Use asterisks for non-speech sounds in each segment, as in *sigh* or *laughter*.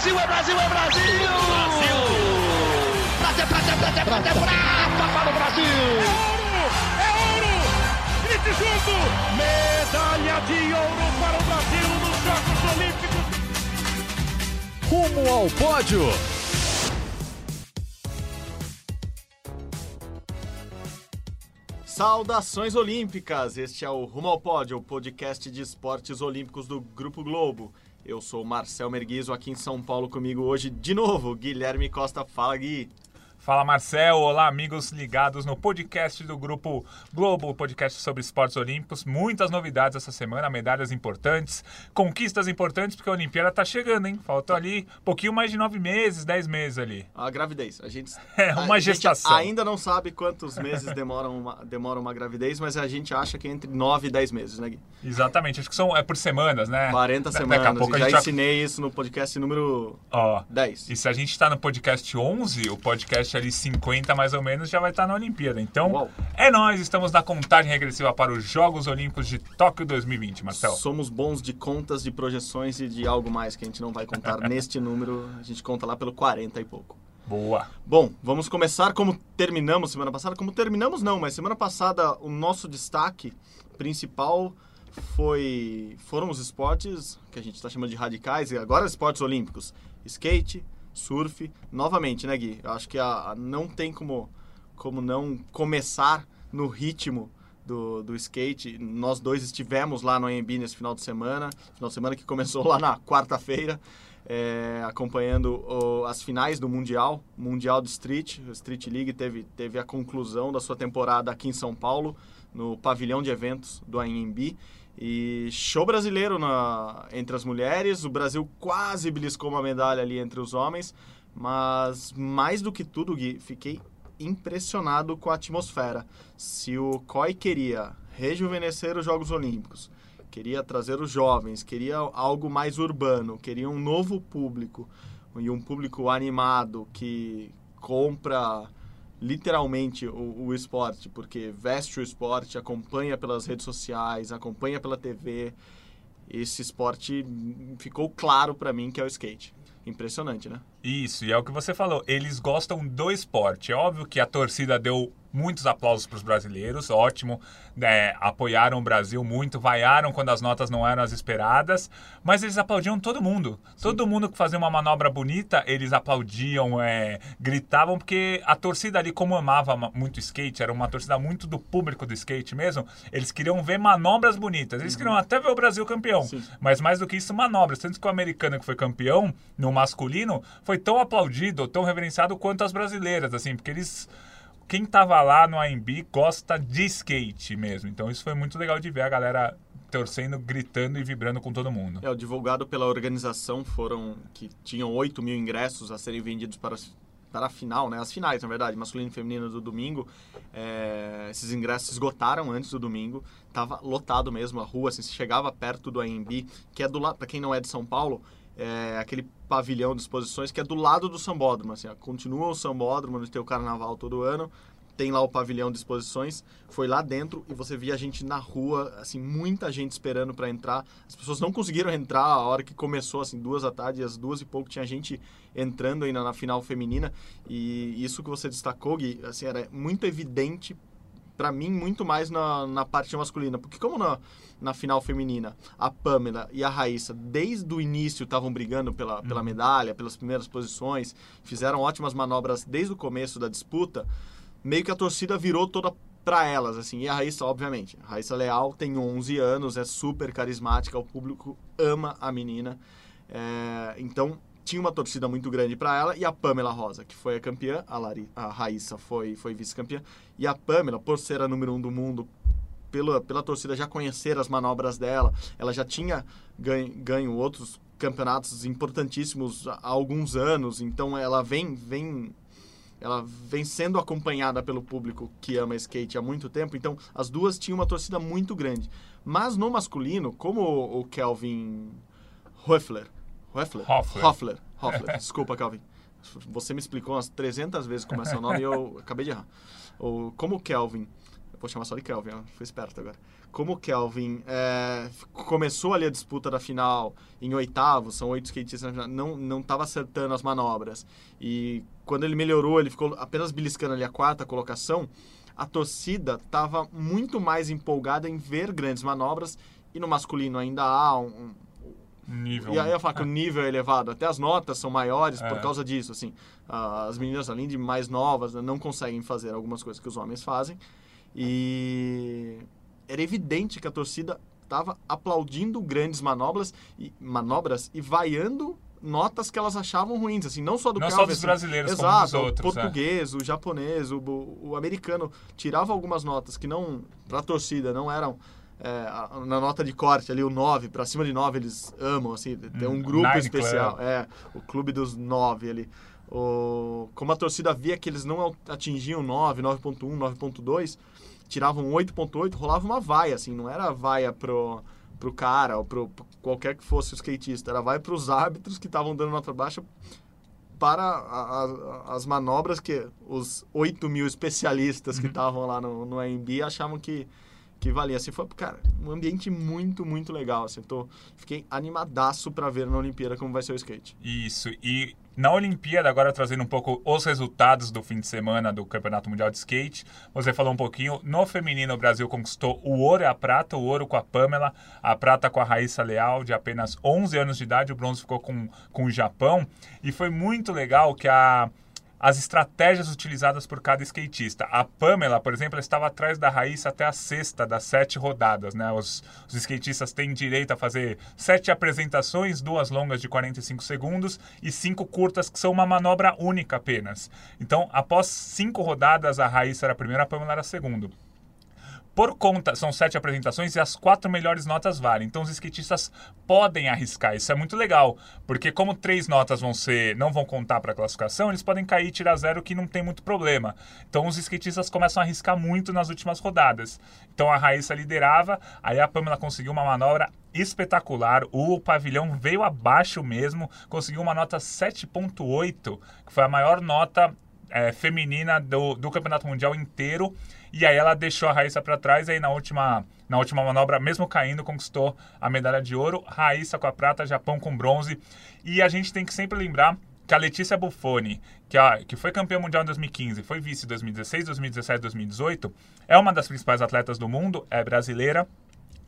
Brasil, é Brasil, é Brasil! Brasil! Prata, prata, prata, prata, prata para o Brasil! É ouro! É ouro! Grite junto! Medalha de ouro para o Brasil nos Jogos Olímpicos! Rumo ao pódio! Saudações olímpicas! Este é o Rumo ao Pódio, o podcast de esportes olímpicos do Grupo Globo. Eu sou Marcel Merguizo, aqui em São Paulo comigo hoje de novo, Guilherme Costa. Fala, Gui! Fala Marcel, olá amigos ligados no podcast do Grupo Globo, podcast sobre esportes olímpicos. Muitas novidades essa semana, medalhas importantes, conquistas importantes, porque a Olimpíada está chegando, hein? Faltam ali um pouquinho mais de nove meses, dez meses ali. A gravidez. A gente, *laughs* é uma a gestação. Gente ainda não sabe quantos meses demoram uma, demora uma gravidez, mas a gente acha que é entre nove e dez meses, né, Gui? Exatamente, acho que são é por semanas, né? 40 semanas. Daqui a pouco já a gente ensinei isso no podcast número Ó, 10. E se a gente está no podcast 11, o podcast ali 50 mais ou menos já vai estar na Olimpíada. Então, Uau. é nós, estamos na contagem regressiva para os Jogos Olímpicos de Tóquio 2020, Marcel. Somos bons de contas, de projeções e de algo mais que a gente não vai contar *laughs* neste número. A gente conta lá pelo 40 e pouco. Boa. Bom, vamos começar como terminamos semana passada. Como terminamos não, mas semana passada o nosso destaque principal foi foram os esportes que a gente está chamando de radicais e agora esportes olímpicos, skate, surf, novamente, né, Gui? Eu acho que a, a não tem como como não começar no ritmo do, do skate. Nós dois estivemos lá no AMB nesse final de semana, final de semana que começou lá na quarta-feira é, acompanhando o, as finais do Mundial, Mundial de Street. A Street League teve, teve a conclusão da sua temporada aqui em São Paulo, no pavilhão de eventos do AMB. E show brasileiro na, entre as mulheres. O Brasil quase beliscou uma medalha ali entre os homens. Mas mais do que tudo, Gui, fiquei impressionado com a atmosfera. Se o COI queria rejuvenescer os Jogos Olímpicos, queria trazer os jovens, queria algo mais urbano, queria um novo público e um público animado que compra literalmente o, o, esporte, porque veste o esporte, acompanha pelas redes sociais, acompanha pela TV. Esse esporte ficou claro para mim que é o skate. Impressionante, né? Isso, e é o que você falou, eles gostam do esporte. É óbvio que a torcida deu muitos aplausos para os brasileiros, ótimo, né, apoiaram o Brasil muito, vaiaram quando as notas não eram as esperadas, mas eles aplaudiam todo mundo. Sim. Todo mundo que fazia uma manobra bonita, eles aplaudiam, é, gritavam, porque a torcida ali, como amava muito skate, era uma torcida muito do público do skate mesmo, eles queriam ver manobras bonitas, eles uhum. queriam até ver o Brasil campeão, Sim. mas mais do que isso, manobras. Tanto que o americano que foi campeão no masculino foi tão aplaudido, tão reverenciado quanto as brasileiras, assim, porque eles quem tava lá no AMB gosta de skate mesmo. Então isso foi muito legal de ver a galera torcendo, gritando e vibrando com todo mundo. É, o divulgado pela organização foram que tinham 8 mil ingressos a serem vendidos para, para a final, né? As finais, na verdade, masculino e feminino do domingo. É, esses ingressos esgotaram antes do domingo. Tava lotado mesmo a rua, assim, se chegava perto do AMB, que é do lado, para quem não é de São Paulo, é aquele pavilhão de exposições que é do lado do sambódromo. Assim, ó, continua o sambódromo, onde tem o carnaval todo ano, tem lá o pavilhão de exposições, foi lá dentro e você via a gente na rua, assim, muita gente esperando para entrar. As pessoas não conseguiram entrar a hora que começou, assim, duas da tarde, às duas e pouco tinha gente entrando ainda na final feminina. E isso que você destacou, Gui, assim, era muito evidente para mim, muito mais na, na parte masculina. Porque como na, na final feminina, a Pamela e a Raíssa, desde o início, estavam brigando pela, pela medalha, pelas primeiras posições, fizeram ótimas manobras desde o começo da disputa, meio que a torcida virou toda para elas, assim. E a Raíssa, obviamente, a Raíssa Leal tem 11 anos, é super carismática, o público ama a menina. É, então, tinha uma torcida muito grande para ela e a Pamela Rosa, que foi a campeã, a, Lari, a Raíssa foi, foi vice-campeã, e a Pamela, por ser a número um do mundo, pela, pela torcida já conhecer as manobras dela, ela já tinha ganho, ganho outros campeonatos importantíssimos há alguns anos, então ela vem, vem ela vem sendo acompanhada pelo público que ama skate há muito tempo, então as duas tinham uma torcida muito grande. Mas no masculino, como o Kelvin Hoeffler, Hoeffler? Hoffler. Hoffler. Hoffler. *laughs* Desculpa, Calvin. Você me explicou umas 300 vezes como é seu nome e eu *laughs* acabei de errar. O, como o Kelvin vou chamar só de Kelvin, fui esperto agora. Como o Kelvin é, começou ali a disputa da final em oitavo, são oito skatistas na final, não não estava acertando as manobras. E quando ele melhorou, ele ficou apenas beliscando ali a quarta colocação. A torcida estava muito mais empolgada em ver grandes manobras e no masculino ainda há um, Nível. e aí eu falo que o nível é elevado, até as notas são maiores por É. causa disso, assim. Ah, As meninas, além de mais novas, né, não conseguem fazer algumas coisas que os homens fazem. E era evidente que a torcida estava aplaudindo grandes manobras e, manobras e vaiando notas que elas achavam ruins, assim, não só do Não só Kelvin, dos assim, brasileiros, como Exato, dos outros, o é. português, o japonês, o, o, o americano tirava algumas notas que não, para a torcida, não eram é, na nota de corte ali, o 9, para cima de 9 eles amam, assim, tem um Hum, grupo Nine especial, Club. é, o clube dos 9 ali. O, como a torcida via que eles não atingiam 9, 9.1, 9.2, tiravam 8.8, rolava uma vaia, assim, não era vaia pro, pro cara ou pro, pro qualquer que fosse o skatista, era vaia pros árbitros que estavam dando nota baixa para a- a- as manobras que os 8 mil especialistas Uhum. que estavam lá no, no AMB achavam que, que valia. Assim, foi, cara, um ambiente muito, muito legal. Assim, tô, fiquei animadaço para ver na Olimpíada como vai ser o skate. Isso. E na Olimpíada, agora trazendo um pouco os resultados do fim de semana do Campeonato Mundial de Skate, você falou um pouquinho. No feminino, o Brasil conquistou o ouro e a prata. O ouro com a Pamela, a prata com a Raíssa Leal, de apenas 11 anos de idade. O bronze ficou com, com o Japão. E foi muito legal que a as estratégias utilizadas por cada skatista. A Pamela, por exemplo, estava atrás da Raíssa até a sexta das sete rodadas. Né? Os, os skatistas têm direito a fazer sete apresentações, duas longas de 45 segundos e cinco curtas, que são uma manobra única apenas. Então, após cinco rodadas, a Raíssa era a primeira, a Pamela era a segunda. Por conta, são sete apresentações e as quatro melhores notas valem. Então os skatistas podem arriscar. Isso é muito legal, porque como três notas vão ser, não vão contar para a classificação, eles podem cair e tirar zero que não tem muito problema. Então os skatistas começam a arriscar muito nas últimas rodadas. Então a Raíssa liderava, aí a Pamela conseguiu uma manobra espetacular. O pavilhão veio abaixo mesmo, conseguiu uma nota 7.8, que foi a maior nota é, feminina do, do campeonato mundial inteiro. E aí ela deixou a Raíssa para trás. Aí na última, na última manobra, mesmo caindo, conquistou a medalha de ouro. Raíssa com a prata, Japão com bronze. E a gente tem que sempre lembrar que a Letícia Buffoni, que, a, que foi campeã mundial em 2015, foi vice em 2016, 2017, 2018, é uma das principais atletas do mundo, é brasileira,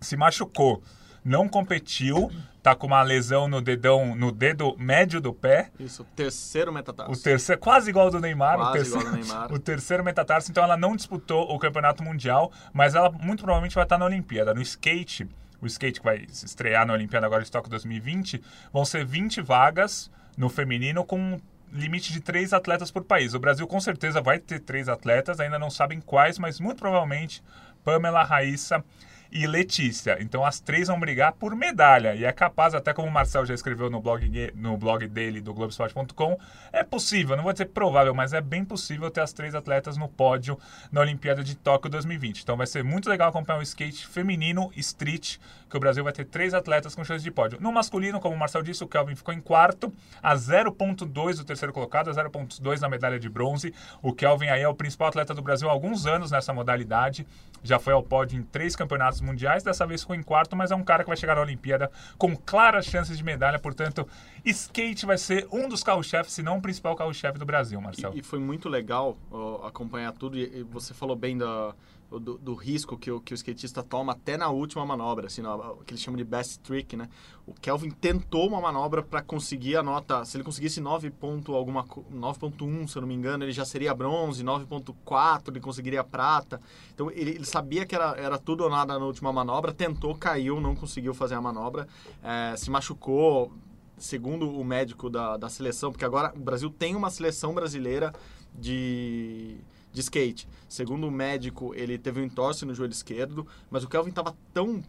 se machucou, não competiu, tá com uma lesão no dedão, no dedo médio do pé, Isso, terceiro metatarso. o terceiro, quase igual ao do Neymar, o Quase terceiro, igual ao do Neymar. *laughs* o terceiro metatarso, então ela não disputou o campeonato mundial, mas ela muito provavelmente vai estar na Olimpíada. No skate, o skate que vai se estrear na Olimpíada agora de Tóquio 2020, vão ser 20 vagas no feminino com limite de três atletas por país. O Brasil com certeza vai ter três atletas, ainda não sabem quais, mas muito provavelmente Pamela, Raíssa e Letícia. Então as três vão brigar por medalha. E é capaz, até como o Marcel já escreveu no blog, no blog dele do Globoesporte.com, é possível, não vou dizer provável, mas é bem possível ter as três atletas no pódio na Olimpíada de Tóquio 2020. Então vai ser muito legal acompanhar o skate feminino street, que o Brasil vai ter três atletas com chance de pódio. No masculino, como o Marcel disse, o Kelvin ficou em quarto, a 0.2 do terceiro colocado, a 0.2 na medalha de bronze. O Kelvin aí é o principal atleta do Brasil há alguns anos nessa modalidade. Já foi ao pódio em três campeonatos mundiais, dessa vez ficou em quarto, mas é um cara que vai chegar na Olimpíada com claras chances de medalha. Portanto, skate vai ser um dos carro-chefes, se não o principal carro-chefe do Brasil, Marcel. E, e foi muito legal acompanhar tudo. E, e você falou bem da, do, do risco que o, que o skatista toma até na última manobra, assim, na- o que eles chamam de best trick, né? O Kelvin tentou uma manobra para conseguir a nota. Se ele conseguisse 9 ponto alguma co- 9.1, se eu não me engano, ele já seria bronze, 9.4 ele conseguiria prata. Então ele, ele sabia que era, era tudo ou nada na última manobra, tentou, caiu, não conseguiu fazer a manobra, eh, se machucou. Segundo o médico da, da seleção, porque agora o Brasil tem uma seleção brasileira de, de skate. Segundo o médico, ele teve um entorse no joelho esquerdo, mas o Kelvin tava tão.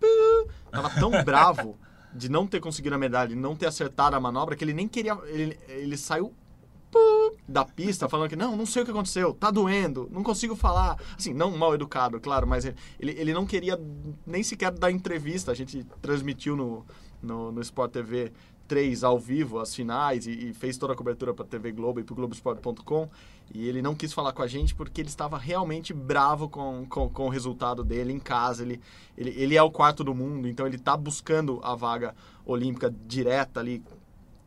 *laughs* tava tão bravo de não ter conseguido a medalha, de não ter acertado a manobra, que ele nem queria. Ele, ele saiu. *laughs* da pista falando que não, não sei o que aconteceu, tá doendo, não consigo falar. Assim, não mal educado, claro, mas ele, ele não queria nem sequer dar entrevista. A gente transmitiu no, no, no Sport TV 3 ao vivo as finais e, e fez toda a cobertura para TV Globo e para Globoesporte.com. E ele não quis falar com a gente porque ele estava realmente bravo com, com, com o resultado dele em casa. Ele, ele, ele é o quarto do mundo, então ele está buscando a vaga olímpica direta ali,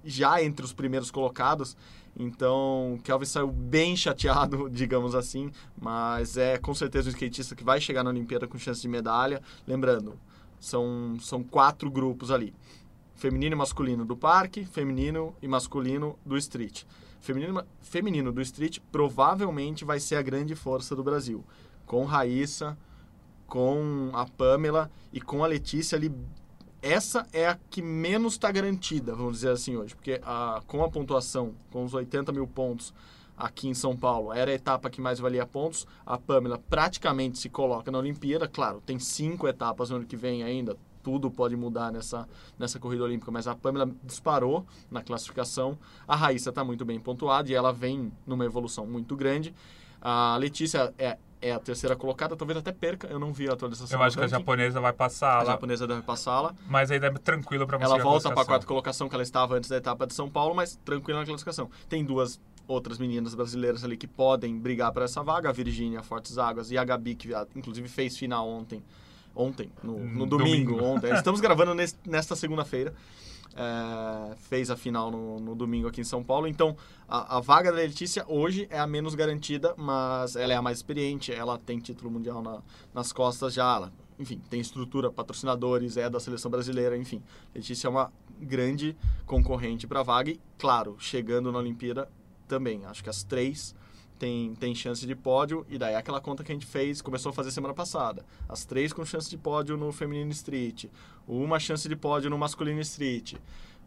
já entre os primeiros colocados. Então, Kelvin saiu bem chateado, *laughs* digamos assim, mas é com certeza um skatista que vai chegar na Olimpíada com chance de medalha. Lembrando, são, são quatro grupos ali feminino e masculino do parque, feminino e masculino do street. Feminino, feminino do street provavelmente vai ser a grande força do Brasil, com Raíssa, com a Pamela e com a Letícia ali. Essa é a que menos está garantida, vamos dizer assim hoje, porque a, com a pontuação, com os 80 mil pontos aqui em São Paulo, era a etapa que mais valia pontos. A Pamela praticamente se coloca na Olimpíada, claro, tem cinco etapas no ano que vem ainda, tudo pode mudar nessa, nessa corrida olímpica, mas a Pamela disparou na classificação. A Raíssa está muito bem pontuada e ela vem numa evolução muito grande. A Letícia é, é a terceira colocada, talvez até perca, eu não vi a atualização. Eu acho que a japonesa vai passar. A japonesa deve passá-la. Mas aí é tranquilo para você. Ela volta para a quarta colocação que ela estava antes da etapa de São Paulo, mas tranquila na classificação. Tem duas outras meninas brasileiras ali que podem brigar para essa vaga, a Virgínia Fortes Águas e a Gabi, que inclusive fez final ontem ontem, no, no domingo, domingo, ontem. Estamos *laughs* gravando nesse, nesta segunda-feira. É, fez a final no, no, domingo aqui em São Paulo. Então, a, a, vaga da Letícia hoje é a menos garantida, mas ela é a mais experiente, ela tem título mundial na, nas costas já. Ela, enfim, tem estrutura, patrocinadores, é da seleção brasileira, enfim. Letícia é uma grande concorrente para a vaga e, claro, chegando na Olimpíada também. Acho que as três tem, tem chance de pódio, e daí é aquela conta que a gente fez, começou a fazer semana passada. As três com chance de pódio no feminino street, uma chance de pódio no masculino street.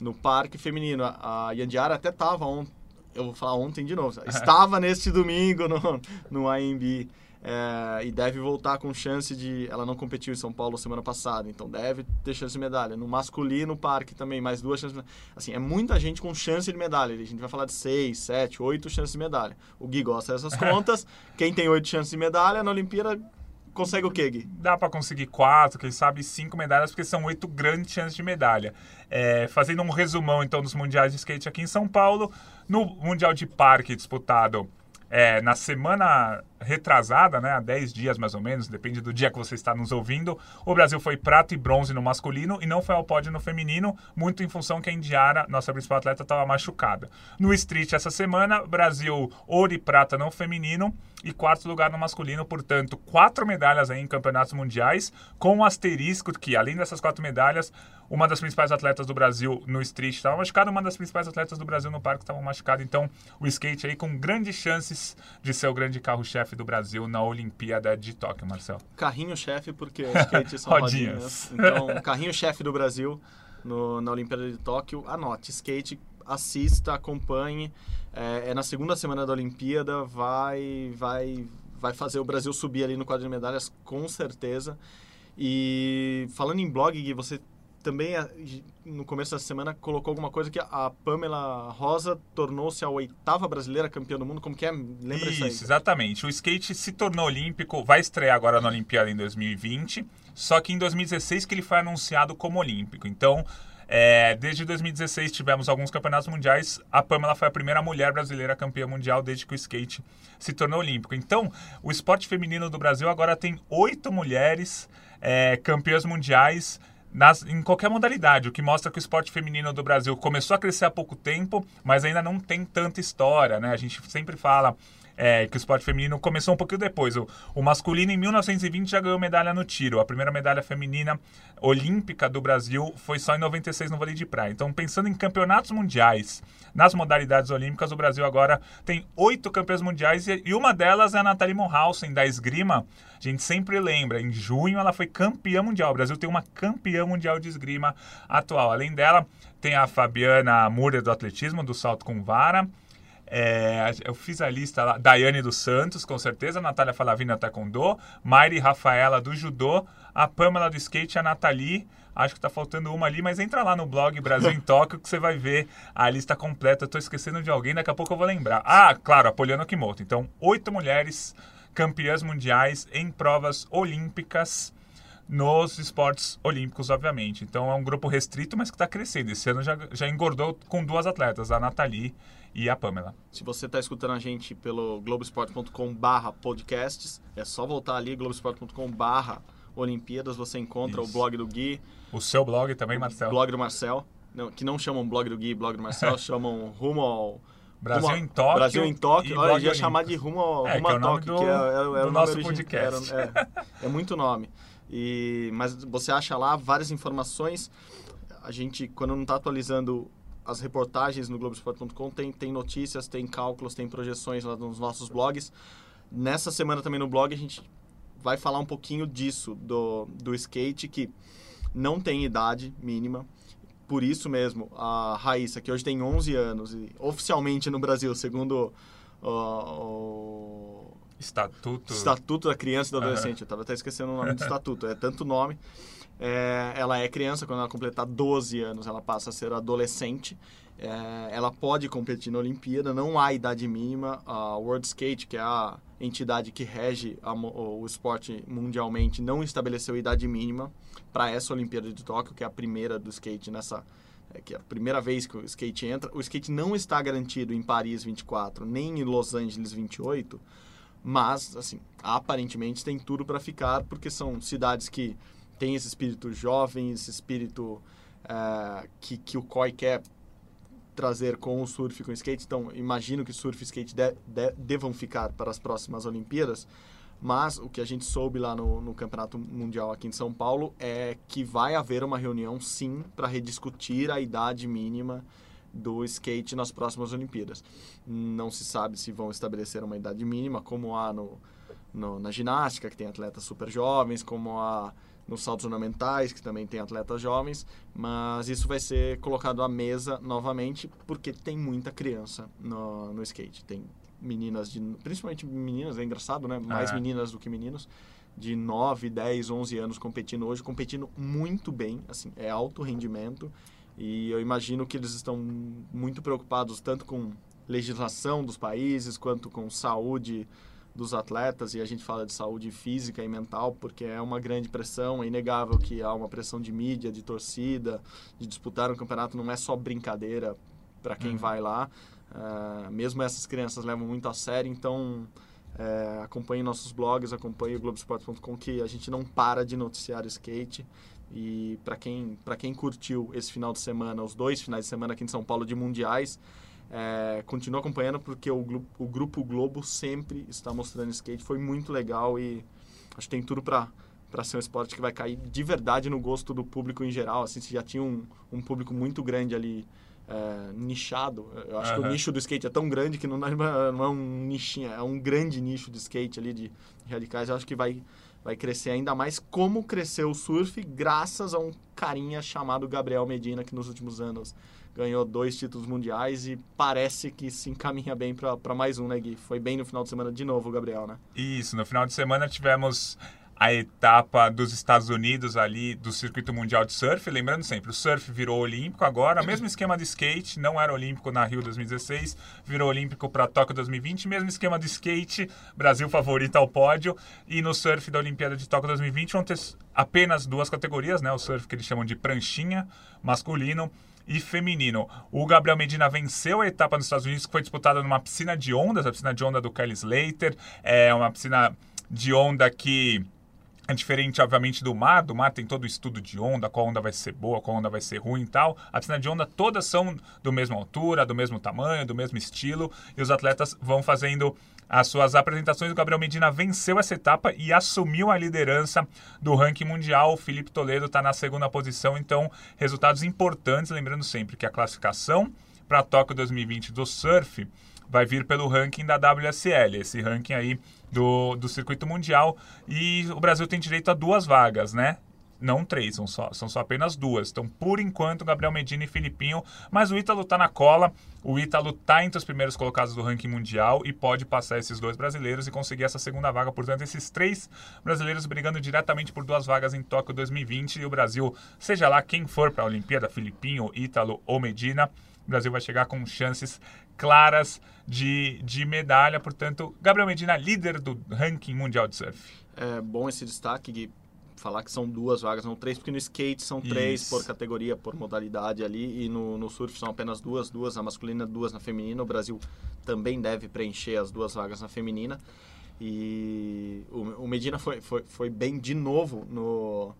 No parque feminino, a Yandiara até estava ontem, eu vou falar ontem de novo, *laughs* estava neste domingo no, no AMB. É, e deve voltar com chance de. Ela não competiu em São Paulo semana passada, então deve ter chance de medalha. No masculino, parque também, mais duas chances. De... Assim, é muita gente com chance de medalha. A gente vai falar de seis, sete, oito chances de medalha. O Gui gosta dessas *laughs* contas. Quem tem oito chances de medalha na Olimpíada consegue o quê, Gui? Dá para conseguir quatro, quem sabe cinco medalhas, porque são oito grandes chances de medalha. É, fazendo um resumão, então, dos mundiais de skate aqui em São Paulo, no Mundial de Parque disputado é, na semana retrasada, né, há 10 dias mais ou menos, depende do dia que você está nos ouvindo, o Brasil foi prata e bronze no masculino e não foi ao pódio no feminino, muito em função que a Indiara, nossa principal atleta, estava machucada. No street essa semana, Brasil ouro e prata no feminino e quarto lugar no masculino, portanto, quatro medalhas aí em campeonatos mundiais, com um asterisco que, além dessas quatro medalhas, uma das principais atletas do Brasil no street estava machucada, uma das principais atletas do Brasil no parque estava machucada, então o skate aí com grandes chances de ser o grande carro-chefe chefe do Brasil na Olimpíada de Tóquio, Marcel? Carrinho-chefe, porque skate são *laughs* rodinhas. rodinhas. Então, carrinho-chefe do Brasil no, na Olimpíada de Tóquio. Anote, skate, assista, acompanhe. É, é, na segunda semana da Olimpíada, vai, vai, vai fazer o Brasil subir ali no quadro de medalhas, com certeza. E falando em blog, você também no começo da semana colocou alguma coisa que a Pamela Rosa tornou-se a oitava brasileira campeã do mundo. Como que é? Lembra isso, isso exatamente. O skate se tornou olímpico, vai estrear agora na Olimpíada em 2020, só que em 2016 que ele foi anunciado como olímpico. Então, é, desde 2016 tivemos alguns campeonatos mundiais. A Pamela foi a primeira mulher brasileira campeã mundial desde que o skate se tornou olímpico. Então, o esporte feminino do Brasil agora tem oito mulheres é, campeãs mundiais nas, em qualquer modalidade, o que mostra que o esporte feminino do Brasil começou a crescer há pouco tempo, mas ainda não tem tanta história, né? A gente sempre fala é, que o esporte feminino começou um pouquinho depois. O, o, masculino, em 1920, já ganhou medalha no tiro. A primeira medalha feminina olímpica do Brasil foi só em 96 no vôlei de praia. Então, pensando em campeonatos mundiais, nas modalidades olímpicas, o Brasil agora tem oito campeões mundiais e, e uma delas é a Nathalie Monhausen, da esgrima. A gente sempre lembra, em junho ela foi campeã mundial. O Brasil tem uma campeã mundial de esgrima atual. Além dela, tem a Fabiana Murer do atletismo, do salto com vara. É, eu fiz a lista lá. Daiane dos Santos, com certeza. Natália Falavina Taekwondo. Mairi Rafaela do Judô. A Pamela do Skate. A Nathalie. Acho que tá faltando uma ali, mas entra lá no blog Brasil em Tóquio que você vai ver a lista completa. Eu tô esquecendo de alguém, daqui a pouco eu vou lembrar. Ah, claro, a Poliana Kimoto. Então, oito mulheres campeãs mundiais em provas olímpicas nos esportes olímpicos, obviamente. Então é um grupo restrito, mas que está crescendo. Esse ano já, já engordou com duas atletas, a Nathalie e a Pamela. Se você está escutando a gente pelo globesport.com barra podcasts, é só voltar ali, globesport.com barra Olimpíadas, você encontra Isso. o blog do Gui. O seu blog também, Marcel? O blog do Marcel. Não, que não chamam blog do Gui blog do Marcel, *laughs* chamam rumo ao... Brasil rumo, em Tóquio. Brasil em Tóquio. Olha, ia chamar de rumo, ao, é, rumo que é Tóquio, do, que é, é, é o nosso podcast. Era, é, é muito nome. E, mas você acha lá várias informações. A gente, quando não está atualizando as reportagens no Globoesporte.com, tem, tem notícias, tem cálculos, tem projeções lá nos nossos blogs. Nessa semana também no blog a gente vai falar um pouquinho disso, do, do skate, que não tem idade mínima. Por isso mesmo, a Raíssa, que hoje tem 11 anos, e oficialmente no Brasil, segundo uh, o Estatuto. Estatuto da Criança e do Adolescente. Uhum. Eu estava até esquecendo o nome do *laughs* estatuto. É tanto nome. É, ela é criança, quando ela completar 12 anos, ela passa a ser adolescente. É, ela pode competir na Olimpíada, não há idade mínima. A World Skate, que é a entidade que rege a, o esporte mundialmente, não estabeleceu idade mínima para essa Olimpíada de Tóquio, que é a primeira do skate nessa. É, que é a primeira vez que o skate entra. O skate não está garantido em Paris 24, nem em Los Angeles 28 mas, assim, aparentemente tem tudo para ficar, porque são cidades que têm esse espírito jovem, esse espírito é, que, que o COI quer trazer com o surf e com o skate. Então, imagino que surf e skate de, de, devam ficar para as próximas Olimpíadas. Mas o que a gente soube lá no, no Campeonato Mundial aqui em São Paulo é que vai haver uma reunião, sim, para rediscutir a idade mínima do skate nas próximas Olimpíadas. Não se sabe se vão estabelecer uma idade mínima, como há no, no, na ginástica, que tem atletas super jovens, como há nos saltos ornamentais, que também tem atletas jovens, mas isso vai ser colocado à mesa novamente, porque tem muita criança no, no skate. Tem meninas, de, principalmente meninas, é engraçado, né? Mais ah. meninas do que meninos, de 9, 10, 11 anos competindo hoje, competindo muito bem, assim, é alto rendimento e eu imagino que eles estão muito preocupados tanto com legislação dos países quanto com saúde dos atletas. E a gente fala de saúde física e mental porque é uma grande pressão. É inegável que há uma pressão de mídia, de torcida, de disputar um campeonato. Não é só brincadeira para quem uhum. vai lá. Uh, mesmo essas crianças levam muito a sério. Então, é, acompanhe nossos blogs, acompanhe o Globoesporte.com que a gente não para de noticiar skate. E para quem, quem curtiu esse final de semana, os dois finais de semana aqui em São Paulo de mundiais, é, continua acompanhando porque o, o Grupo Globo sempre está mostrando skate. Foi muito legal e acho que tem tudo para para ser um esporte que vai cair de verdade no gosto do público em geral. Assim, se já tinha um, um público muito grande ali é, nichado. Eu acho uhum. que o nicho do skate é tão grande que não, não é um nichinho, é um grande nicho de skate ali de radicais. Eu acho que vai vai crescer ainda mais como cresceu o surf graças a um carinha chamado Gabriel Medina que nos últimos anos ganhou dois títulos mundiais e parece que se encaminha bem para mais um, né, Gui? Foi bem no final de semana de novo Gabriel, né? Isso, no final de semana tivemos a etapa dos Estados Unidos ali do circuito mundial de surf. Lembrando sempre, o surf virou olímpico agora, *clears throat* mesmo esquema de skate, não era olímpico na Rio 2016, virou olímpico para Tóquio 2020, mesmo esquema de skate, Brasil favorito ao pódio, e no surf da Olimpíada de Tóquio 2020 vão ter apenas duas categorias, né? O surf que eles chamam de pranchinha, masculino e feminino. O Gabriel Medina venceu a etapa nos Estados Unidos, que foi disputada numa piscina de ondas, a piscina de onda do Kelly Slater, é uma piscina de onda que é diferente, obviamente, do mar. Do mar tem todo o estudo de onda, qual onda vai ser boa, qual onda vai ser ruim e tal. A piscina de onda todas são do mesma altura, do mesmo tamanho, do mesmo estilo. E os atletas vão fazendo as suas apresentações. O Gabriel Medina venceu essa etapa e assumiu a liderança do ranking mundial. O Felipe Toledo está na segunda posição. Então, resultados importantes. Lembrando sempre que a classificação para Tóquio 2020 do surf vai vir pelo ranking da WSL. Esse ranking aí do, do circuito mundial. E o Brasil tem direito a duas vagas, né? não três, são só, são só apenas duas. Então, por enquanto, Gabriel Medina e Filipinho, mas o Ítalo tá na cola, o Ítalo tá entre os primeiros colocados do ranking mundial e pode passar esses dois brasileiros e conseguir essa segunda vaga. Portanto, esses três brasileiros brigando diretamente por duas vagas em Tóquio 2020 e o Brasil, seja lá quem for para a Olimpíada, Filipinho, Ítalo ou Medina, o Brasil vai chegar com chances claras de, de medalha. Portanto, Gabriel Medina, líder do ranking mundial de surf. É bom esse destaque, Gui, falar que são duas vagas, não três, porque no skate são três Isso. por categoria, por modalidade ali, e no, no surf são apenas duas, duas na masculina, duas na feminina. O Brasil também deve preencher as duas vagas na feminina. E o, Medina foi, foi, foi bem de novo no,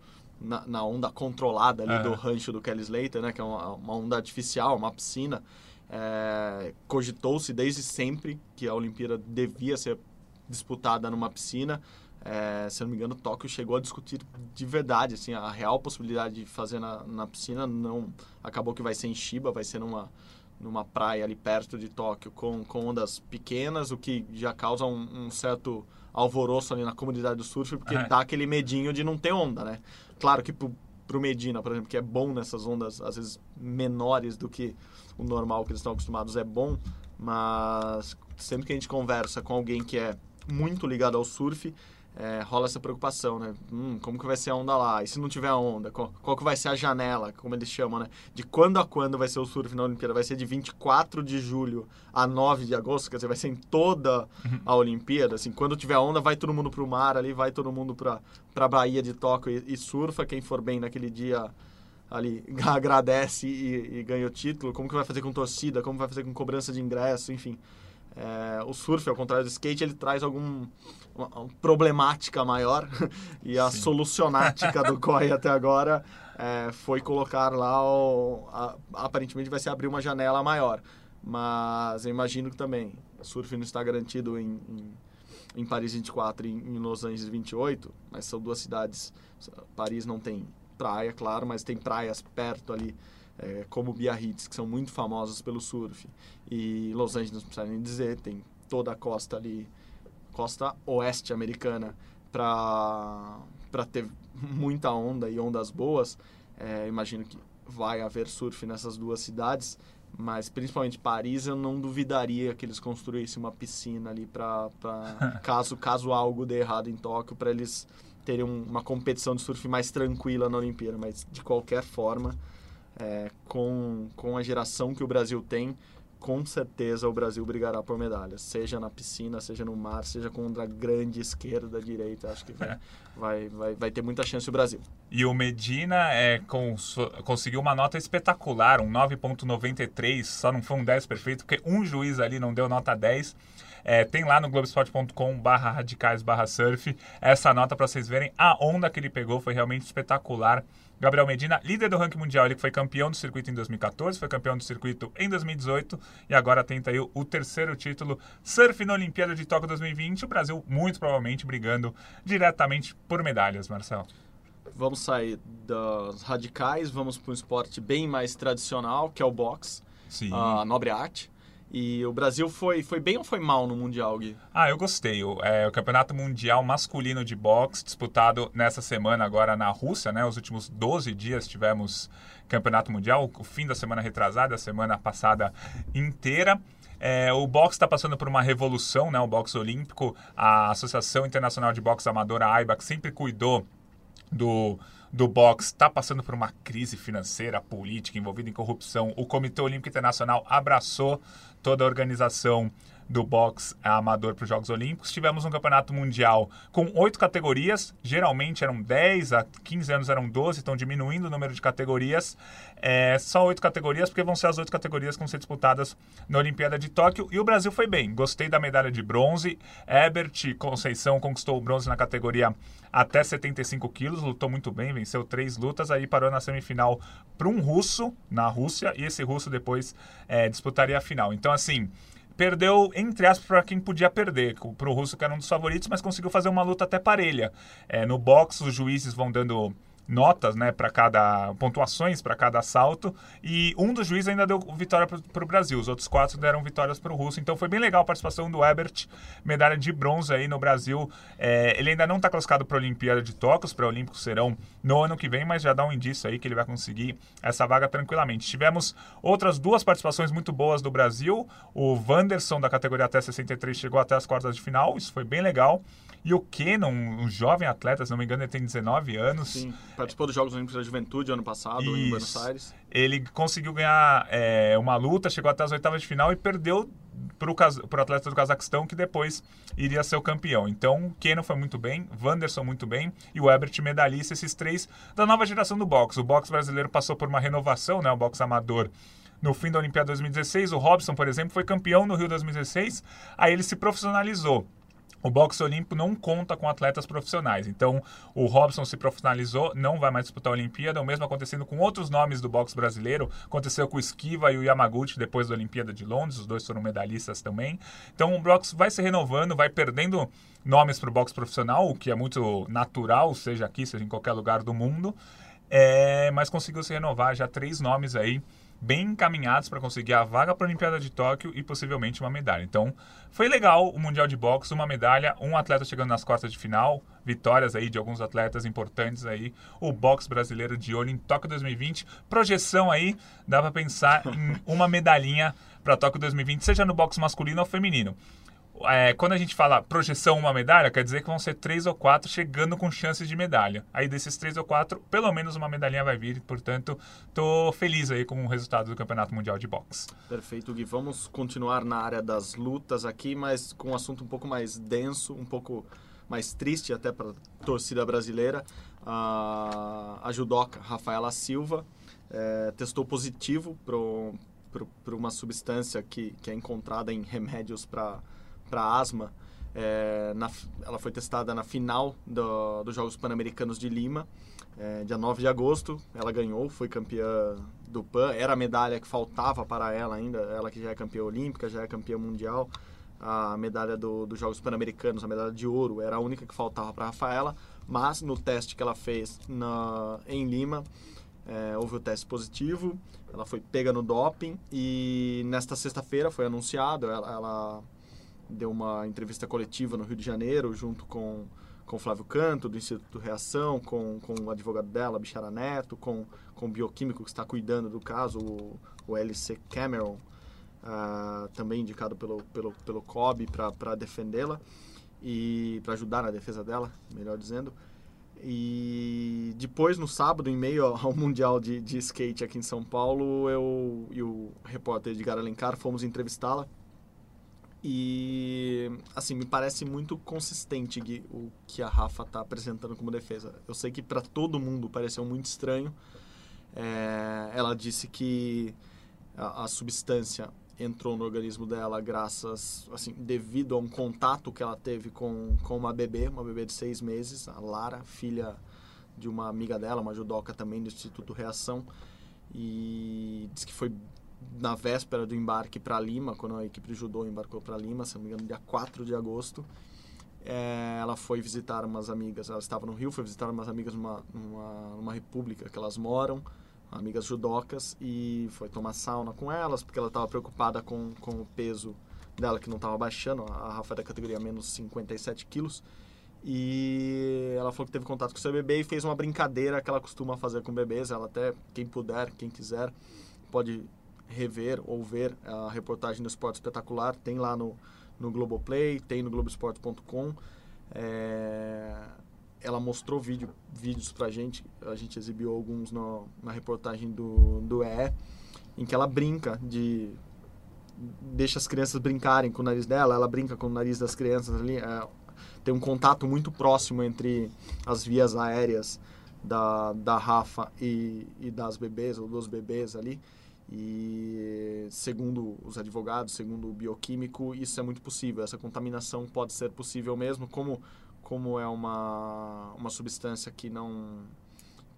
na, na onda controlada ali É. do rancho do Kelly Slater, né, que é uma, uma onda artificial, uma piscina. É, Cogitou-se desde sempre que a Olimpíada devia ser disputada numa piscina. É, se eu não me engano, Tóquio chegou a discutir de verdade, assim, a real possibilidade de fazer na, na piscina não acabou que vai ser em Shiba, vai ser numa numa praia ali perto de Tóquio com, com ondas pequenas, o que já causa um, um certo alvoroço ali na comunidade do surf, porque É. dá aquele medinho de não ter onda, né? Claro que pro, pro Medina, por exemplo, que é bom nessas ondas, às vezes menores do que o normal que eles estão acostumados, é bom, mas sempre que a gente conversa com alguém que é muito ligado ao surf, é, rola essa preocupação, né? Hum, como que vai ser a onda lá? E se não tiver onda? Qual, qual que vai ser a janela, como eles chamam, né? De quando a quando vai ser o surf na Olimpíada? Vai ser de 24 de julho a 9 de agosto? Quer dizer, vai ser em toda a Olimpíada? Assim, quando tiver onda, vai todo mundo pro mar ali, vai todo mundo pra, pra Baía de Tóquio e, e surfa. Quem for bem naquele dia ali *laughs* agradece e, e ganha o título. Como que vai fazer com torcida? Como vai fazer com cobrança de ingresso? Enfim, é, o surf, ao contrário do skate, ele traz algum problemática maior *laughs* e a Sim. solucionática do *laughs* COI até agora é, foi colocar lá o, a- aparentemente vai ser abrir uma janela maior mas eu imagino que também surf não está garantido em, em, em Paris 24 e em, em Los Angeles 28 mas são duas cidades Paris não tem praia claro mas tem praias perto ali é, como Biarritz que são muito famosas pelo surf e Los Angeles não precisa nem dizer tem toda a costa ali costa oeste americana para para ter muita onda e ondas boas é, imagino que vai haver surf nessas duas cidades mas principalmente Paris eu não duvidaria que eles construíssem uma piscina ali para *laughs* caso caso algo dê errado em Tóquio para eles terem um- uma competição de surf mais tranquila na Olimpíada mas de qualquer forma é, com com a geração que o Brasil tem com certeza o Brasil brigará por medalhas, seja na piscina, seja no mar, seja contra a grande esquerda, direita. Acho que vai, vai, vai, vai ter muita chance o Brasil. E o Medina é, cons- conseguiu uma nota espetacular, um 9.93, só não foi um 10 perfeito, porque um juiz ali não deu nota 10. É, tem lá no globesport.com barra radicais barra surf essa nota para vocês verem a onda que ele pegou foi realmente espetacular Gabriel Medina, líder do ranking mundial, ele foi campeão do circuito em 2014, foi campeão do circuito em 2018 e agora tenta aí o, o terceiro título surf na Olimpíada de Tóquio 2020. O Brasil muito provavelmente brigando diretamente por medalhas, Marcel. Vamos sair das radicais, vamos para um esporte bem mais tradicional, que é o boxe, Sim. a nobre arte. E o Brasil foi, foi bem ou foi mal no Mundial, Gui? Ah, eu gostei. O, é, o Campeonato Mundial Masculino de Boxe, disputado nessa semana agora na Rússia, né? Os últimos 12 dias tivemos Campeonato Mundial, o fim da semana retrasada, a semana passada inteira. É, o boxe está passando por uma revolução, né? O boxe olímpico, a Associação Internacional de Boxe Amadora, a AIBA, que sempre cuidou do, do boxe está passando por uma crise financeira, política, envolvida em corrupção. O Comitê Olímpico Internacional abraçou toda a organização do boxe amador para os Jogos Olímpicos. Tivemos um campeonato mundial com oito categorias, geralmente eram 10, há 15 anos eram 12, estão diminuindo o número de categorias. É, só oito categorias, porque vão ser as oito categorias que vão ser disputadas na Olimpíada de Tóquio. E o Brasil foi bem. Gostei da medalha de bronze. Herbert Conceição conquistou o bronze na categoria até 75 quilos, lutou muito bem, venceu três lutas, aí parou na semifinal para um russo na Rússia, e esse russo depois é, disputaria a final. Então, assim, perdeu, entre aspas, para quem podia perder, para o russo que era um dos favoritos, mas conseguiu fazer uma luta até parelha. É, no boxe, os juízes vão dando notas, né, para cada pontuações para cada salto e um dos juízes ainda deu vitória para o Brasil. Os outros quatro deram vitórias para o russo. Então foi bem legal a participação do Ebert, medalha de bronze aí no Brasil. É, ele ainda não está classificado para a Olimpíada de Tóquio, os pré-olímpicos serão no ano que vem, mas já dá um indício aí que ele vai conseguir essa vaga tranquilamente. Tivemos outras duas participações muito boas do Brasil. O Wanderson da categoria até 63 chegou até as quartas de final, isso foi bem legal. E o Kenon, um jovem atleta, se não me engano, ele tem 19 anos. Sim, participou dos Jogos Olímpicos da Juventude ano passado Isso. em Buenos Aires. Ele conseguiu ganhar é, uma luta, chegou até as oitavas de final e perdeu para o atleta do Cazaquistão, que depois iria ser o campeão. Então, Kenon foi muito bem, Wanderson muito bem e o Ebert medalhista, esses três da nova geração do boxe. O boxe brasileiro passou por uma renovação, né, o boxe amador no fim da Olimpíada 2016. O Robson, por exemplo, foi campeão no Rio 2016. Aí ele se profissionalizou. O boxe olímpico não conta com atletas profissionais. Então, o Robson se profissionalizou, não vai mais disputar a Olimpíada. O mesmo acontecendo com outros nomes do boxe brasileiro. Aconteceu com o Esquiva e o Yamaguchi depois da Olimpíada de Londres. Os dois foram medalhistas também. Então, o boxe vai se renovando, vai perdendo nomes para o boxe profissional, o que é muito natural, seja aqui, seja em qualquer lugar do mundo. É, mas conseguiu se renovar já três nomes aí bem encaminhados para conseguir a vaga para a Olimpíada de Tóquio e possivelmente uma medalha. Então, foi legal o Mundial de Boxe, uma medalha, um atleta chegando nas quartas de final, vitórias aí de alguns atletas importantes aí, o boxe brasileiro de olho em Tóquio 2020. Projeção aí, dá para pensar em uma medalhinha para Tóquio 2020, seja no boxe masculino ou feminino é, quando a gente fala projeção uma medalha, quer dizer que vão ser três ou quatro chegando com chances de medalha. Aí desses três ou quatro, pelo menos uma medalhinha vai vir. Portanto, tô feliz aí com o resultado do Campeonato Mundial de Boxe. Perfeito, Gui. Vamos continuar na área das lutas aqui, mas com um assunto um pouco mais denso, um pouco mais triste até para a torcida brasileira. a judoca Rafaela Silva é, testou positivo para uma substância que, que é encontrada em remédios para para asma. É, na, ela foi testada na final do, dos Jogos Pan-Americanos de Lima, é, dia 9 de agosto. Ela ganhou, foi campeã do PAN. Era a medalha que faltava para ela ainda, ela que já é campeã olímpica, já é campeã mundial. A medalha do, dos Jogos Pan-Americanos, a medalha de ouro, era a única que faltava para a Rafaela. Mas no teste que ela fez na, em Lima, é, houve o teste positivo. Ela foi pega no doping e nesta sexta-feira foi anunciado. ela, ela deu uma entrevista coletiva no Rio de Janeiro, junto com com Flávio Canto, do Instituto Reação, com, com o advogado dela, Bichara Neto, com, com o bioquímico que está cuidando do caso, o, o LC Cameron, uh, também indicado pelo, pelo, pelo COB para defendê-la e para ajudar na defesa dela, melhor dizendo. E depois, no sábado, em meio *laughs* ao Mundial de, de Skate aqui em São Paulo, eu e o repórter Edgar Alencar fomos entrevistá-la e, assim, me parece muito consistente Gui, o que a Rafa está apresentando como defesa. Eu sei que para todo mundo pareceu muito estranho. É, ela disse que a, a, substância entrou no organismo dela graças, assim, devido a um contato que ela teve com, com uma bebê, uma bebê de seis meses, a Lara, filha de uma amiga dela, uma judoca também do Instituto Reação. E disse que foi na véspera do embarque para Lima, quando a equipe de judô embarcou para Lima, se não me engano, dia 4 de agosto, é, ela foi visitar umas amigas. Ela estava no Rio, foi visitar umas amigas numa, numa, numa república que elas moram, amigas judocas, e foi tomar sauna com elas, porque ela estava preocupada com, com o peso dela, que não estava baixando. A Rafa é da categoria menos 57 quilos. E ela falou que teve contato com seu bebê e fez uma brincadeira que ela costuma fazer com bebês. Ela até, quem puder, quem quiser, pode rever ou ver a reportagem do Esporte Espetacular, tem lá no, no Globoplay, tem no Globoesporte.com. É, ela mostrou vídeo, vídeos pra gente, a gente exibiu alguns no, na reportagem do, do EE, em que ela brinca de deixa as crianças brincarem com o nariz dela, ela brinca com o nariz das crianças ali, é, tem um contato muito próximo entre as vias aéreas da, da Rafa e, e das bebês, ou dos bebês ali, e segundo os advogados, segundo o bioquímico, isso é muito possível. Essa contaminação pode ser possível mesmo, como como é uma uma substância que não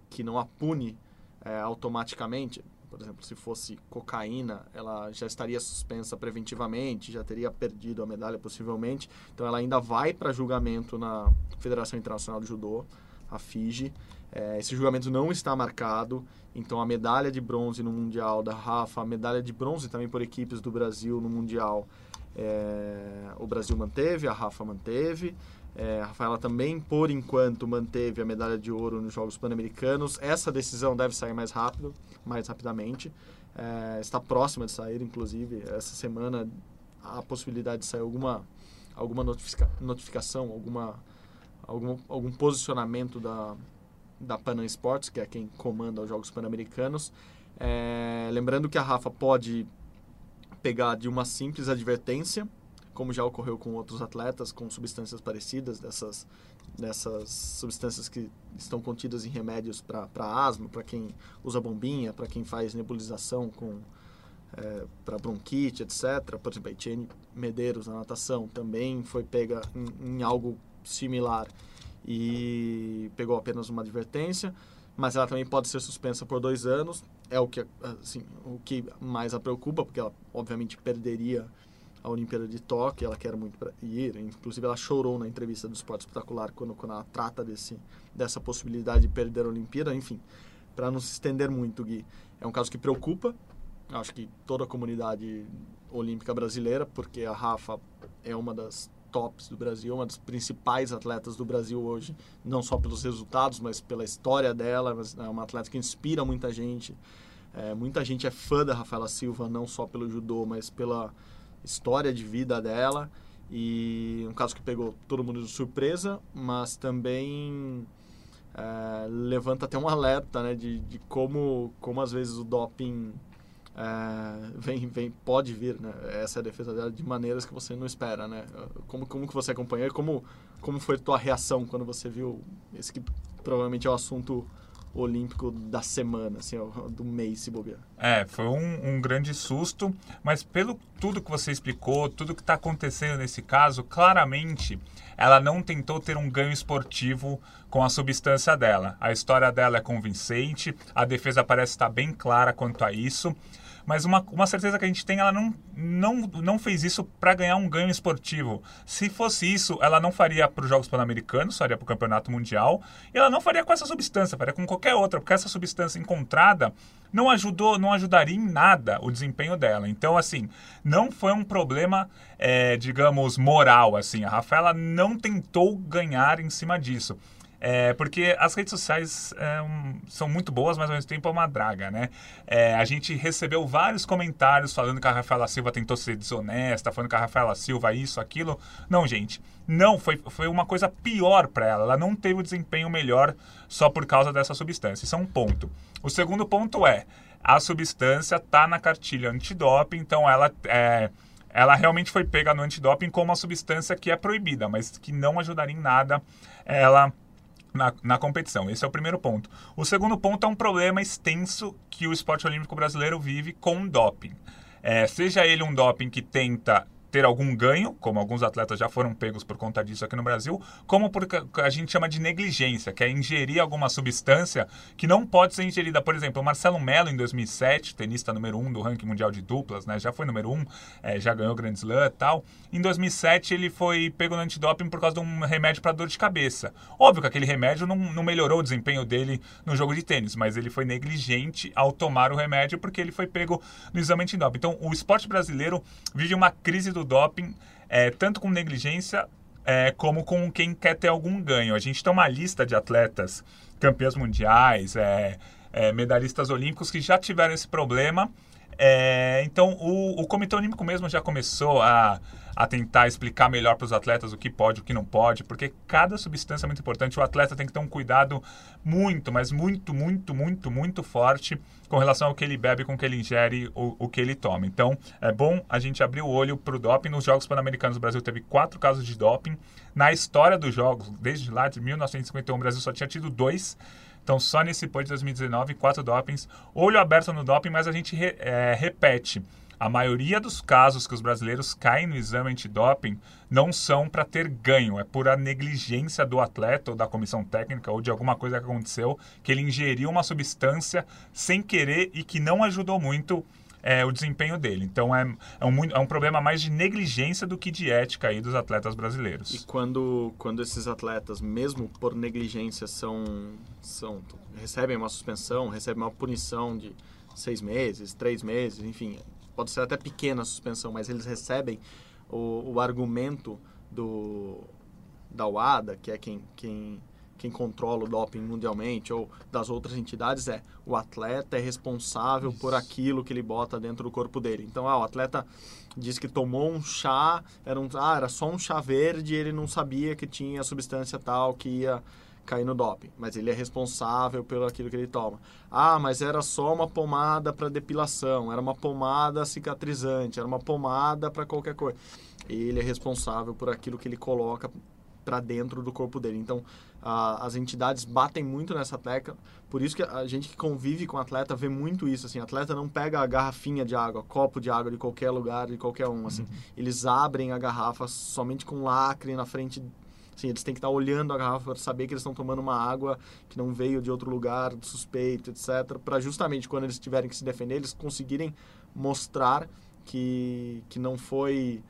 que não apune é, automaticamente. Por exemplo, se fosse cocaína, ela já estaria suspensa preventivamente, já teria perdido a medalha possivelmente. Então, ela ainda vai para julgamento na Federação Internacional de Judô, a FIGE. É, esse julgamento não está marcado, então a medalha de bronze no Mundial da Rafa, a medalha de bronze também por equipes do Brasil no Mundial, é, o Brasil manteve, a Rafa manteve. É, a Rafaela também, por enquanto, manteve a medalha de ouro nos Jogos Pan-Americanos. Essa decisão deve sair mais rápido, mais rapidamente. É, está próxima de sair, inclusive, essa semana a possibilidade de sair alguma, alguma notifica, notificação, alguma, algum, algum posicionamento da, da Panam Sports, que é quem comanda os Jogos Pan-Americanos. É, lembrando que a Rafa pode pegar de uma simples advertência, como já ocorreu com outros atletas com substâncias parecidas, dessas, dessas substâncias que estão contidas em remédios para asma, para quem usa bombinha, para quem faz nebulização com é, para bronquite, etc. Por exemplo, a Etienne Medeiros na natação também foi pega em, em algo similar e pegou apenas uma advertência, mas ela também pode ser suspensa por dois anos. É o que, assim, o que mais a preocupa, porque ela obviamente perderia a Olimpíada de Tóquio, ela quer muito ir, inclusive ela chorou na entrevista do Esporte Espetacular quando, quando ela trata desse, dessa possibilidade de perder a Olimpíada, enfim, para não se estender muito, Gui. É um caso que preocupa, acho que toda a comunidade olímpica brasileira, porque a Rafa é uma das tops do Brasil, uma das principais atletas do Brasil hoje, não só pelos resultados, mas pela história dela, é uma atleta que inspira muita gente. É, muita gente é fã da Rafaela Silva, não só pelo judô, mas pela história de vida dela. E um caso que pegou todo mundo de surpresa, mas também é, levanta até um alerta né, de, de como, como às vezes o doping é, vem, vem, pode vir, né? Essa é a defesa dela de maneiras que você não espera, né? Como, como que você acompanhou e como, como foi a tua reação quando você viu esse que provavelmente é o assunto olímpico da semana, assim, do mês, se bobear. É, foi um, um, grande susto, mas pelo tudo que você explicou, tudo que está acontecendo nesse caso, claramente ela não tentou ter um ganho esportivo com a substância dela. A história dela é convincente, a defesa parece estar bem clara quanto a isso. Mas uma, uma certeza que a gente tem, ela não, não, não fez isso para ganhar um ganho esportivo. Se fosse isso, ela não faria para os Jogos Pan-Americanos, faria para o Campeonato Mundial, e ela não faria com essa substância, faria com qualquer outra, porque essa substância encontrada não ajudou, não ajudaria em nada o desempenho dela. Então, assim, não foi um problema, é, digamos, moral, assim. A Rafaela não tentou ganhar em cima disso. É, porque as redes sociais é, um, são muito boas, mas ao mesmo tempo é uma draga, né? É, a gente recebeu vários comentários falando que a Rafaela Silva tentou ser desonesta, falando que a Rafaela Silva isso, aquilo. Não, gente, não, foi, foi uma coisa pior para ela. Ela não teve o desempenho melhor só por causa dessa substância. Isso é um ponto. O segundo ponto é, a substância está na cartilha antidoping, então ela é, ela realmente foi pega no antidoping como uma substância que é proibida, mas que não ajudaria em nada ela na, na competição. Esse é o primeiro ponto. O segundo ponto é um problema extenso que o esporte olímpico brasileiro vive com o doping. É, seja ele um doping que tenta ter algum ganho, como alguns atletas já foram pegos por conta disso aqui no Brasil, como porque a gente chama de negligência, que é ingerir alguma substância que não pode ser ingerida. Por exemplo, o Marcelo Mello, em 2007, tenista número 1 um do ranking mundial de duplas, né, já foi número 1, um, é, já ganhou Grand Slam e tal. Em 2007, ele foi pego no antidoping por causa de um remédio para dor de cabeça. Óbvio que aquele remédio não, não melhorou o desempenho dele no jogo de tênis, mas ele foi negligente ao tomar o remédio porque ele foi pego no exame antidoping. Então, o esporte brasileiro vive uma crise do doping, é, tanto com negligência é, como com quem quer ter algum ganho. A gente tem uma lista de atletas campeões mundiais, é, é medalhistas olímpicos que já tiveram esse problema. É, então, o, o Comitê Olímpico mesmo já começou a a tentar explicar melhor para os atletas o que pode, o que não pode, porque cada substância é muito importante. O atleta tem que ter um cuidado muito, mas muito, muito, muito, muito forte com relação ao que ele bebe, com o que ele ingere, o, o que ele toma. Então, é bom a gente abrir o olho para o doping. Nos Jogos Pan-Americanos, o Brasil teve quatro casos de doping. Na história dos Jogos, desde lá de 1951, o Brasil só tinha tido dois. Então, só nesse POI de 2019, quatro dopings. Olho aberto no doping, mas a gente re, é, repete. A maioria dos casos que os brasileiros caem no exame antidoping não são para ter ganho, é por a negligência do atleta ou da comissão técnica ou de alguma coisa que aconteceu, que ele ingeriu uma substância sem querer e que não ajudou muito é, o desempenho dele. Então é, é, um, é um problema mais de negligência do que de ética aí dos atletas brasileiros. E quando, quando esses atletas, mesmo por negligência, são, são recebem uma suspensão, recebem uma punição de seis meses, três meses, enfim, pode ser até pequena a suspensão, mas eles recebem o, o argumento do da UADA, que é quem, quem quem controla o doping mundialmente ou das outras entidades é o atleta é responsável Isso. por aquilo que ele bota dentro do corpo dele. Então, ah, o atleta diz que tomou um chá, era, um, ah, era só um chá verde e ele não sabia que tinha substância tal que ia cair no doping, mas ele é responsável pelo aquilo que ele toma. Ah, mas era só uma pomada para depilação, era uma pomada cicatrizante, era uma pomada para qualquer coisa. Ele é responsável por aquilo que ele coloca para dentro do corpo dele. Então, a, as entidades batem muito nessa tecla. Por isso que a gente que convive com atleta vê muito isso. Assim, atleta não pega a garrafinha de água, copo de água de qualquer lugar, de qualquer um. Assim, uhum. eles abrem a garrafa somente com lacre na frente. Assim, eles têm que estar olhando a garrafa para saber que eles estão tomando uma água que não veio de outro lugar, suspeito, etc. Para justamente quando eles tiverem que se defender, eles conseguirem mostrar que, que não foi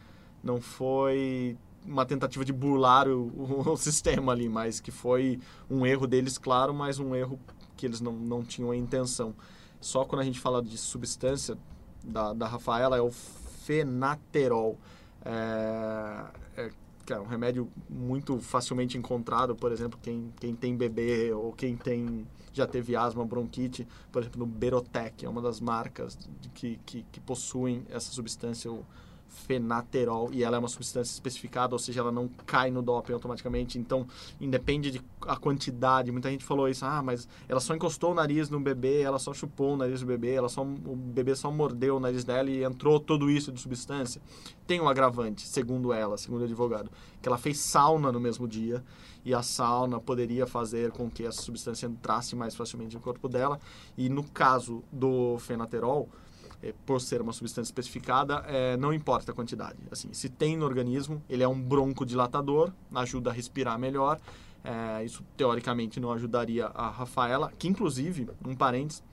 não foi uma tentativa de burlar o, *laughs* o, sistema ali, mas que foi um erro deles, claro, mas um erro que eles não, não tinham a intenção. Só quando a gente fala de substância da, da Rafaela é o fenaterol. É, é, é um remédio muito facilmente encontrado, por exemplo, quem, quem tem bebê ou quem tem já teve asma, bronquite, por exemplo, no Berotec, é uma das marcas que, que, que possuem essa substância, o, fenaterol e ela é uma substância especificada, ou seja, ela não cai no doping automaticamente. Então, independe de a quantidade. Muita gente falou isso, ah, mas ela só encostou o nariz no bebê, ela só chupou o nariz do bebê, ela só o bebê só mordeu o nariz dela e entrou tudo isso de substância. Tem um agravante, segundo ela, segundo o advogado, que ela fez sauna no mesmo dia e a sauna poderia fazer com que essa substância entrasse mais facilmente no corpo dela. E no caso do fenaterol, por ser uma substância especificada, é, não importa a quantidade. Assim, se tem no organismo, ele é um broncodilatador, ajuda a respirar melhor. É, isso, teoricamente, não ajudaria a Rafaela, que, inclusive, um parênteses,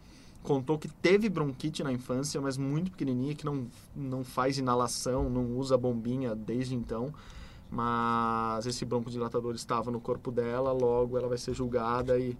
contou que teve bronquite na infância, mas muito pequenininha, que não, não faz inalação, não usa bombinha desde então. Mas esse broncodilatador estava no corpo dela, logo ela vai ser julgada e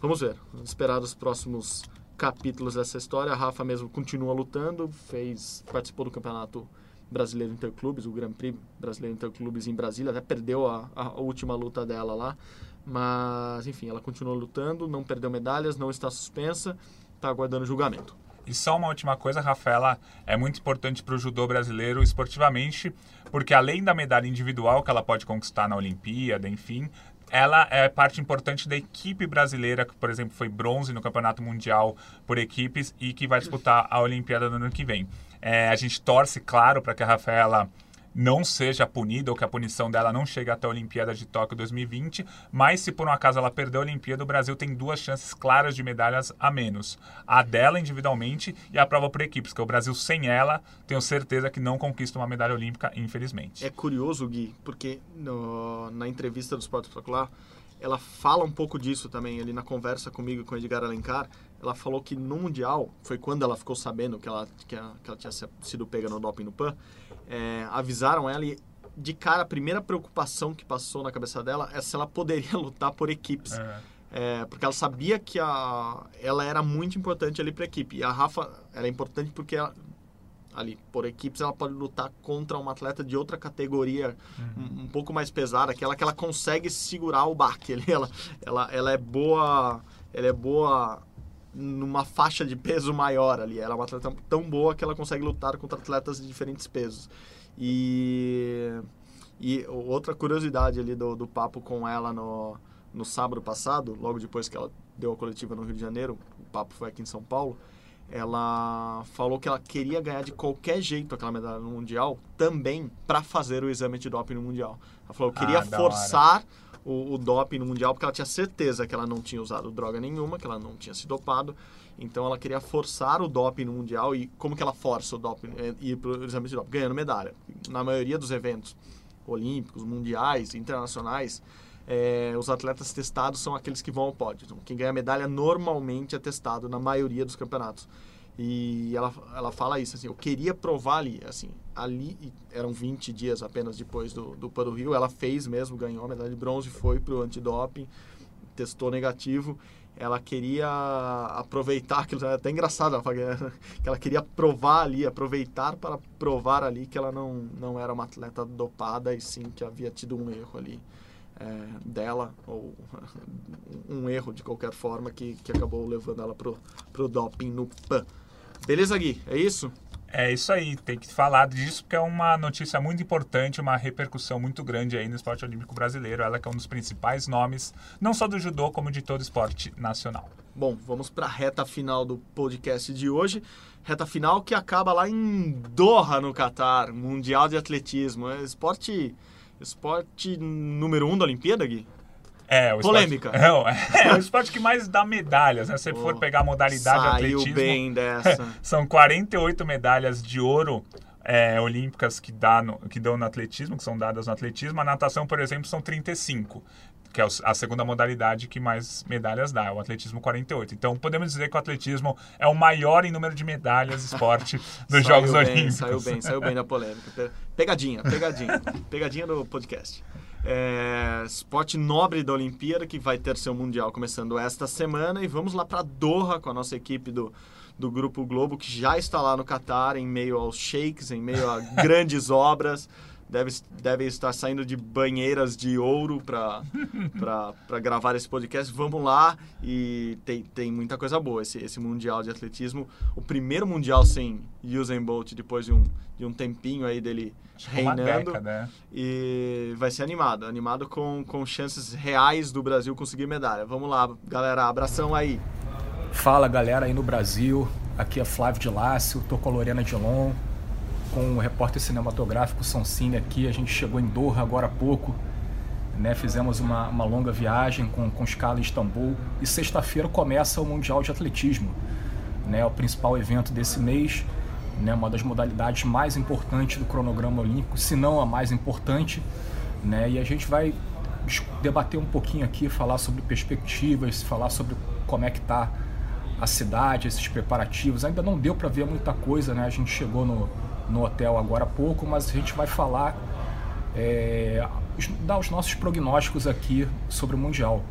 vamos ver. Vamos esperar os próximos capítulos dessa história. A Rafa mesmo continua lutando, fez participou do campeonato brasileiro interclubes, o Grand Prix brasileiro interclubes em Brasília, até perdeu a, a última luta dela lá, mas enfim, ela continua lutando, não perdeu medalhas, não está suspensa, está aguardando julgamento. E só uma última coisa, Rafaela, é muito importante para o judô brasileiro esportivamente, porque além da medalha individual que ela pode conquistar na Olimpíada, enfim, ela é parte importante da equipe brasileira, que, por exemplo, foi bronze no Campeonato Mundial por equipes e que vai disputar a Olimpíada no ano que vem. É, a gente torce, claro, para que a Rafaela não seja punida ou que a punição dela não chegue até a Olimpíada de Tóquio 2020, mas se por um acaso ela perder a Olimpíada, o Brasil tem duas chances claras de medalhas a menos. A dela individualmente e a prova por equipes, que o Brasil sem ela, tenho certeza que não conquista uma medalha olímpica, infelizmente. É curioso, Gui, porque no, na entrevista do Sport Espetacular, ela fala um pouco disso também, ali na conversa comigo com o Edgar Alencar, ela falou que no Mundial, foi quando ela ficou sabendo que ela, que, ela, que ela tinha sido pega no doping no PAN, é, avisaram ela e de cara a primeira preocupação que passou na cabeça dela é se ela poderia *laughs* lutar por equipes. É. É, porque ela sabia que a, ela era muito importante ali para a equipe. E a Rafa ela é importante porque ela, ali por equipes ela pode lutar contra uma atleta de outra categoria uhum. um, um, pouco mais pesada, aquela que ela consegue segurar o baque. *laughs* Ela, ela, ela é boa, ela é boa numa faixa de peso maior ali. Ela é uma atleta tão boa que ela consegue lutar contra atletas de diferentes pesos. E, e outra curiosidade ali do, do papo com ela no, no sábado passado, logo depois que ela deu a coletiva no Rio de Janeiro, o papo foi aqui em São Paulo, ela falou que ela queria ganhar de qualquer jeito aquela medalha no Mundial, também para fazer o exame de doping no Mundial. Ela falou, eu queria ah, forçar o, o doping no Mundial, porque ela tinha certeza que ela não tinha usado droga nenhuma, que ela não tinha se dopado. Então ela queria forçar o doping no Mundial. E como que ela força o doping? É, ir para o exame de doping? Ganhando medalha. Na maioria dos eventos olímpicos, mundiais, internacionais, é, os atletas testados são aqueles que vão ao pódio. Então, quem ganha medalha normalmente é testado na maioria dos campeonatos. E ela, ela fala isso, assim, eu queria provar ali, assim, ali, eram 20 dias apenas depois do, do Pan do Rio, ela fez mesmo, ganhou a medalha de bronze, foi pro antidoping, testou negativo, ela queria aproveitar aquilo, é até engraçado, ela *laughs* que ela queria provar ali, aproveitar para provar ali que ela não, não era uma atleta dopada e sim que havia tido um erro ali é, dela, ou *laughs* um erro de qualquer forma que, que acabou levando ela pro, pro doping no PAN. Beleza, Gui? É isso? É isso aí, tem que falar disso porque é uma notícia muito importante, uma repercussão muito grande aí no esporte olímpico brasileiro. Ela que é um dos principais nomes, não só do judô, como de todo esporte nacional. Bom, vamos para a reta final do podcast de hoje. Reta final que acaba lá em Doha, no Catar, Mundial de Atletismo. É esporte, esporte número um da Olimpíada, Gui? É, o Polêmica. *laughs* Esporte, é, é, o esporte que mais dá medalhas, né? Se você oh, for pegar a modalidade saiu atletismo... bem *laughs* dessa. são 48 medalhas de ouro é, olímpicas que, dá no, que dão no atletismo, que são dadas no atletismo. A natação, por exemplo, são 35 que é a segunda modalidade que mais medalhas dá, o atletismo 48. Então, podemos dizer que o atletismo é o maior em número de medalhas esporte *laughs* dos Jogos bem, Olímpicos. Saiu bem, saiu bem da polêmica. Pegadinha, pegadinha. pegadinha do podcast. É, esporte nobre da Olimpíada, que vai ter seu Mundial começando esta semana. E vamos lá para Doha com a nossa equipe do, do Grupo Globo, que já está lá no Catar, em meio aos shakes, em meio a *laughs* grandes obras. Deve, deve estar saindo de banheiras de ouro para gravar esse podcast. Vamos lá e tem, tem muita coisa boa esse, esse Mundial de Atletismo. O primeiro Mundial sem Usain Bolt depois de um, de um tempinho aí dele reinando. Década, né? E vai ser animado, animado com, com chances reais do Brasil conseguir medalha. Vamos lá, galera, abração aí. Fala galera aí no Brasil, aqui é Flávio de Lácio, tô com a Lorena Dilon, com o repórter cinematográfico Sonsini aqui, a gente chegou em Doha agora há pouco, né? fizemos uma, uma longa viagem com, com escala em Istambul e sexta-feira começa o Mundial de Atletismo, né? o principal evento desse mês, né, uma das modalidades mais importantes do cronograma olímpico, se não a mais importante, né, e a gente vai debater um pouquinho aqui, falar sobre perspectivas, falar sobre como é que está a cidade, esses preparativos. Ainda não deu para ver muita coisa, né? A gente chegou no, no hotel agora há pouco, mas a gente vai falar, é, dar os nossos prognósticos aqui sobre o Mundial.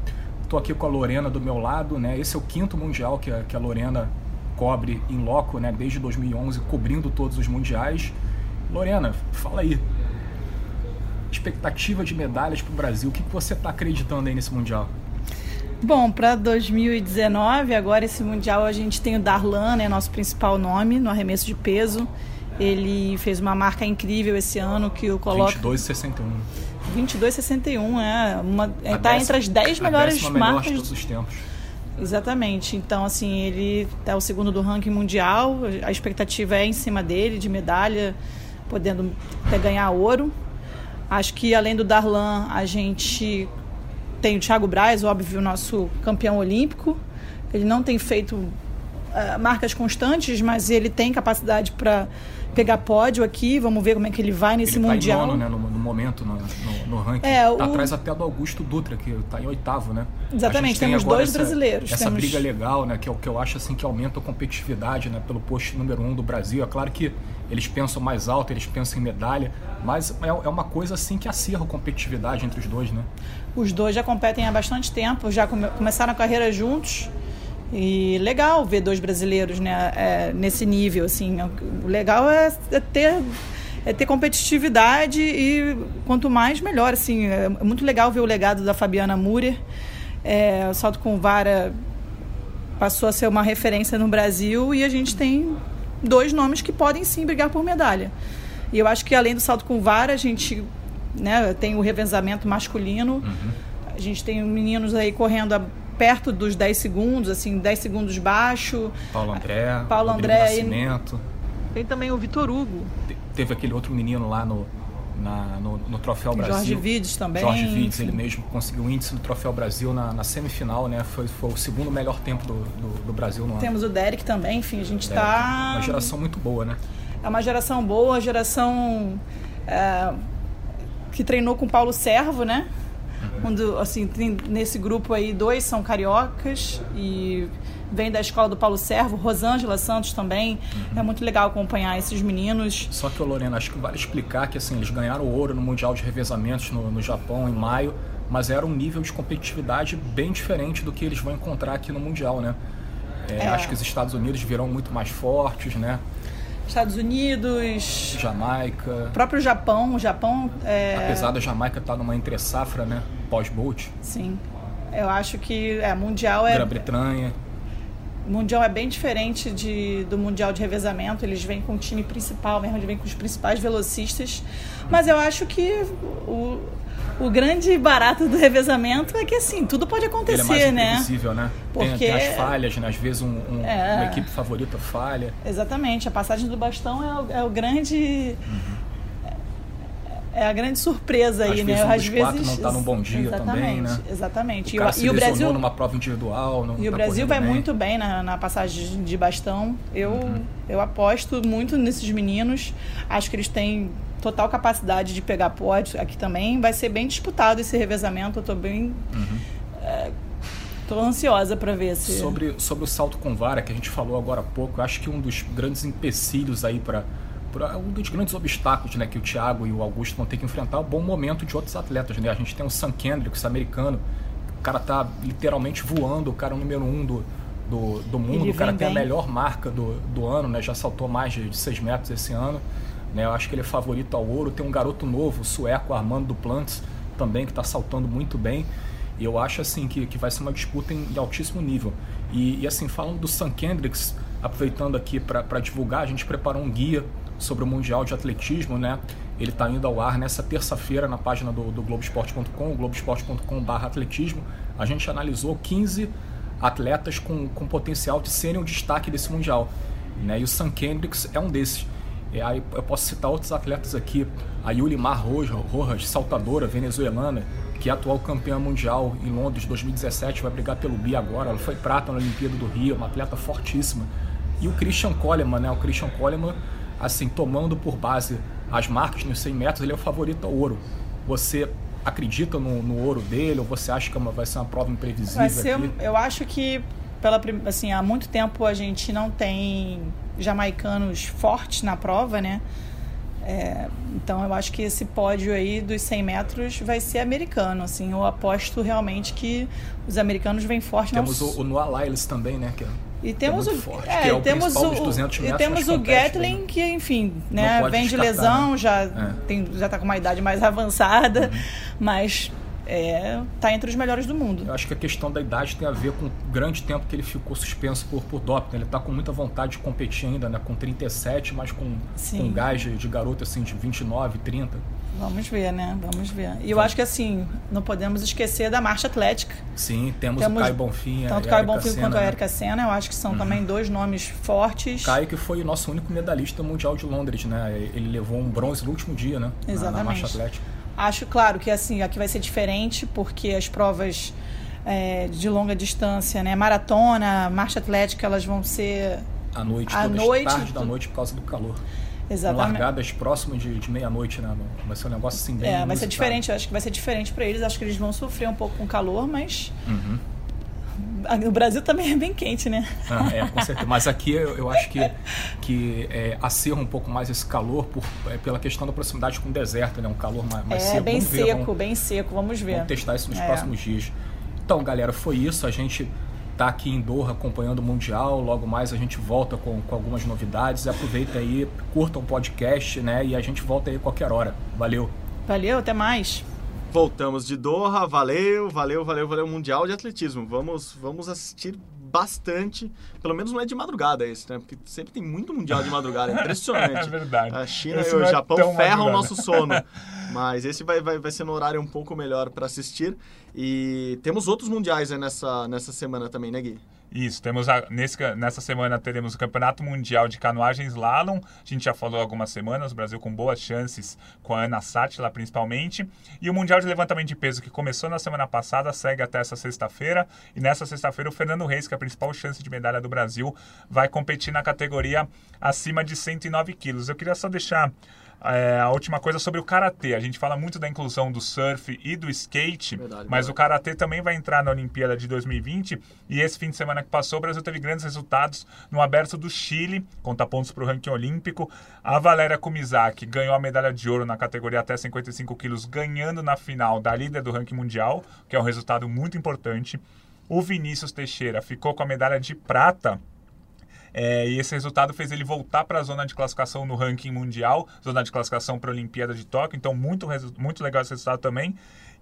Estou aqui com a Lorena do meu lado, né? Esse é o quinto Mundial que a, que a Lorena cobre em loco, né, desde 2011, cobrindo todos os mundiais. Lorena, fala aí. Expectativa de medalhas para o Brasil, o que, que você está acreditando aí nesse mundial? Bom, para 2019, agora esse mundial a gente tem o Darlan, né, nosso principal nome no arremesso de peso. Ele fez uma marca incrível esse ano que o coloca 22,61. 22,61 é uma está entre as 10 melhores marcas de todos os tempos. Exatamente. Então, assim, ele é o segundo do ranking mundial. A expectativa é em cima dele, de medalha, podendo até ganhar ouro. Acho que além do Darlan, a gente tem o Thiago Braz, óbvio, nosso campeão olímpico. Ele não tem feito uh, marcas constantes, mas ele tem capacidade para pegar pódio aqui, vamos ver como é que ele vai nesse ele tá Mundial. Em nono, né, no, no momento, no, no, no ranking. É, tá o... atrás até do Augusto Dutra, que está em oitavo, né? Exatamente, temos dois essa, brasileiros. Essa temos... briga legal, né? Que é o que eu acho assim que aumenta a competitividade, né? Pelo posto número um do Brasil. É claro que eles pensam mais alto, eles pensam em medalha, mas é, é uma coisa assim que acirra a competitividade entre os dois, né? Os dois já competem há bastante tempo, já come, começaram a carreira juntos. E legal ver dois brasileiros né, é, nesse nível. Assim. O legal é, é, ter, é ter competitividade e quanto mais, melhor. Assim. É muito legal ver o legado da Fabiana Murer. É, o salto com vara passou a ser uma referência no Brasil e a gente tem dois nomes que podem sim brigar por medalha. E eu acho que além do salto com vara, a gente né, tem o revezamento masculino. Uhum. A gente tem meninos aí correndo a perto dos 10 segundos, assim, 10 segundos baixo. Paulo André, Paulo André Nascimento. Tem também o Vitor Hugo. teve aquele outro menino lá no, na, no, no, Troféu Brasil. Jorge Vides também. Jorge Vides, ele mesmo conseguiu o índice do Troféu Brasil na, na semifinal, né? Foi, foi o segundo melhor tempo do, do, do Brasil no Temos ano. o Derek também, enfim, a gente está... Uma geração muito boa, né? É uma geração boa, geração é, que treinou com o Paulo Servo, né? Do, assim, tem nesse grupo aí dois são cariocas e vem da escola do Paulo Servo, Rosângela Santos também. Uhum. É muito legal acompanhar esses meninos. Só que, Lorena, acho que vale explicar que assim, eles ganharam ouro no Mundial de Revezamentos no, no Japão em maio, mas era um nível de competitividade bem diferente do que eles vão encontrar aqui no Mundial, né? É, é. Acho que os Estados Unidos virão muito mais fortes, né? Estados Unidos, Jamaica, o próprio Japão, o Japão é... apesar da Jamaica estar tá numa entre safra, né, pós-bolt. Sim, eu acho que é mundial é Grã-Bretanha. O mundial é bem diferente de, do mundial de revezamento. Eles vêm com o time principal mesmo, eles vêm com os principais velocistas. Mas eu acho que o, o grande barato do revezamento é que assim, tudo pode acontecer, Ele é mais né? imprevisível, né? Porque tem, tem as falhas, né? Às vezes um, um, é... uma equipe favorita falha. Exatamente, a passagem do bastão é o, é o grande. Uhum. É a grande surpresa aí, Às né? Vezes um Às vezes não está num bom dia também, né? Exatamente. O cara e, se o Brasil numa prova individual, não E o tá Brasil vai bem. muito bem na, na passagem de bastão. Eu uhum. eu aposto muito nesses meninos. Acho que eles têm total capacidade de pegar pódio aqui também. Vai ser bem disputado esse revezamento. Eu estou bem. Uhum. É, Tô ansiosa para ver se. Sobre, sobre o salto com vara, que a gente falou agora há pouco, acho que um dos grandes empecilhos aí para. Um dos grandes obstáculos né, que o Thiago e o Augusto vão ter que enfrentar é o bom momento de outros atletas. Né? A gente tem o Sam Kendricks, americano, o cara tá literalmente voando, o cara é o número um do, do, do mundo, o cara tem bem. a melhor marca do, do ano, né? já saltou mais de, de 6 metros esse ano. Né? Eu acho que ele é favorito ao ouro. Tem um garoto novo, sueco, Armando Duplantis, também, que está saltando muito bem. E eu acho assim que, que vai ser uma disputa em, em altíssimo nível. E, e, assim, falando do Sam Kendricks, aproveitando aqui para divulgar, a gente preparou um guia sobre o Mundial de Atletismo, né? Ele está indo ao ar nessa terça-feira na página do, do Globoesporte.com, globoesporte.com.br atletismo. A gente analisou 15 atletas com, com potencial de serem o destaque desse Mundial. Né? E o Sam Kendricks é um desses. É, aí eu posso citar outros atletas aqui, a Yulimar Rojas, saltadora venezuelana, que é atual campeã mundial em Londres 2017, vai brigar pelo bi agora, ela foi prata na Olimpíada do Rio, uma atleta fortíssima. E o Christian Coleman, né? O Christian Coleman, assim, tomando por base as marcas nos 100 metros, ele é o favorito ao ouro. Você acredita no, no ouro dele ou você acha que é vai ser uma prova imprevisível? Ser, eu acho que pela, assim, há muito tempo a gente não tem jamaicanos fortes na prova, né? É, então eu acho que esse pódio aí dos 100 metros vai ser americano, assim, eu aposto realmente que os americanos vêm forte. Temos não... o, o Noah Lyles também, né, que é, e temos é o, forte, é, é temos o, e temos o Gatlin que enfim né vem de lesão né? já é. tem já está com uma idade mais avançada uhum. mas é, tá entre os melhores do mundo. Eu acho que a questão da idade tem a ver com o grande tempo que ele ficou suspenso por, por doping. Ele está com muita vontade de competir ainda, né? Com 37, mas com, com gás de, de garoto assim de 29, 30. Vamos ver, né? Vamos ver. E eu acho que assim, não podemos esquecer da marcha atlética. Sim, temos, temos o Caio Bonfim, Tanto o Caio Bonfim Senna, quanto a Erika Senna, eu acho que são uhum. também dois nomes fortes. Caio que foi o nosso único medalhista mundial de Londres, né? Ele levou um bronze no último dia, né? Exatamente. Na, na marcha atlética. Acho, claro, que assim, aqui vai ser diferente, porque as provas é, de longa distância, né? Maratona, marcha atlética, elas vão ser à noite, à noite tarde da noite por causa do calor. Exatamente. largadas próximas de, de meia-noite, né? Vai ser um negócio assim bem. É, vai ser diferente, acho que vai ser diferente para eles. Acho que eles vão sofrer um pouco com calor, mas. Uhum. O Brasil também é bem quente, né? Ah, é, com certeza. Mas aqui eu, eu acho que, que é, acerra um pouco mais esse calor por, é, pela questão da proximidade com o deserto, né? Um calor mais, mais é, seco. bem vamos seco, ver, vamos, bem seco. Vamos ver. Vamos testar isso nos é. próximos dias. Então, galera, foi isso. A gente tá aqui em Doha acompanhando o Mundial. Logo mais a gente volta com, com algumas novidades. Aproveita aí, curta o podcast, né? E a gente volta aí qualquer hora. Valeu. Valeu, até mais. Voltamos de Doha, valeu, valeu, valeu, valeu. Mundial de Atletismo. Vamos, vamos assistir bastante. Pelo menos não é de madrugada esse, né? Porque sempre tem muito Mundial de madrugada. É *laughs* impressionante. é verdade. A China esse e o é Japão ferram o nosso sono. *laughs* Mas esse vai, vai, vai ser no horário um pouco melhor para assistir. E temos outros mundiais né, nessa, nessa semana também, né, Gui? Isso, temos a, nesse, nessa semana teremos o Campeonato Mundial de Canoagem Slalom. A gente já falou algumas semanas, o Brasil com boas chances, com a Ana Sátila principalmente. E o Mundial de Levantamento de Peso, que começou na semana passada, segue até essa sexta-feira. E nessa sexta-feira o Fernando Reis, que é a principal chance de medalha do Brasil, vai competir na categoria acima de 109 quilos. Eu queria só deixar é, a última coisa sobre o karatê. A gente fala muito da inclusão do surf e do skate, Verdade, mas verdade. o karatê também vai entrar na Olimpíada de 2020. E esse fim de semana que passou, o Brasil teve grandes resultados no aberto do Chile, conta pontos para o ranking olímpico. A Valéria Kumizaki ganhou a medalha de ouro na categoria até 55 quilos, ganhando na final da líder do ranking mundial, que é um resultado muito importante. O Vinícius Teixeira ficou com a medalha de prata é, e esse resultado fez ele voltar para a zona de classificação no ranking mundial, zona de classificação para a Olimpíada de Tóquio. Então, muito, muito legal esse resultado também.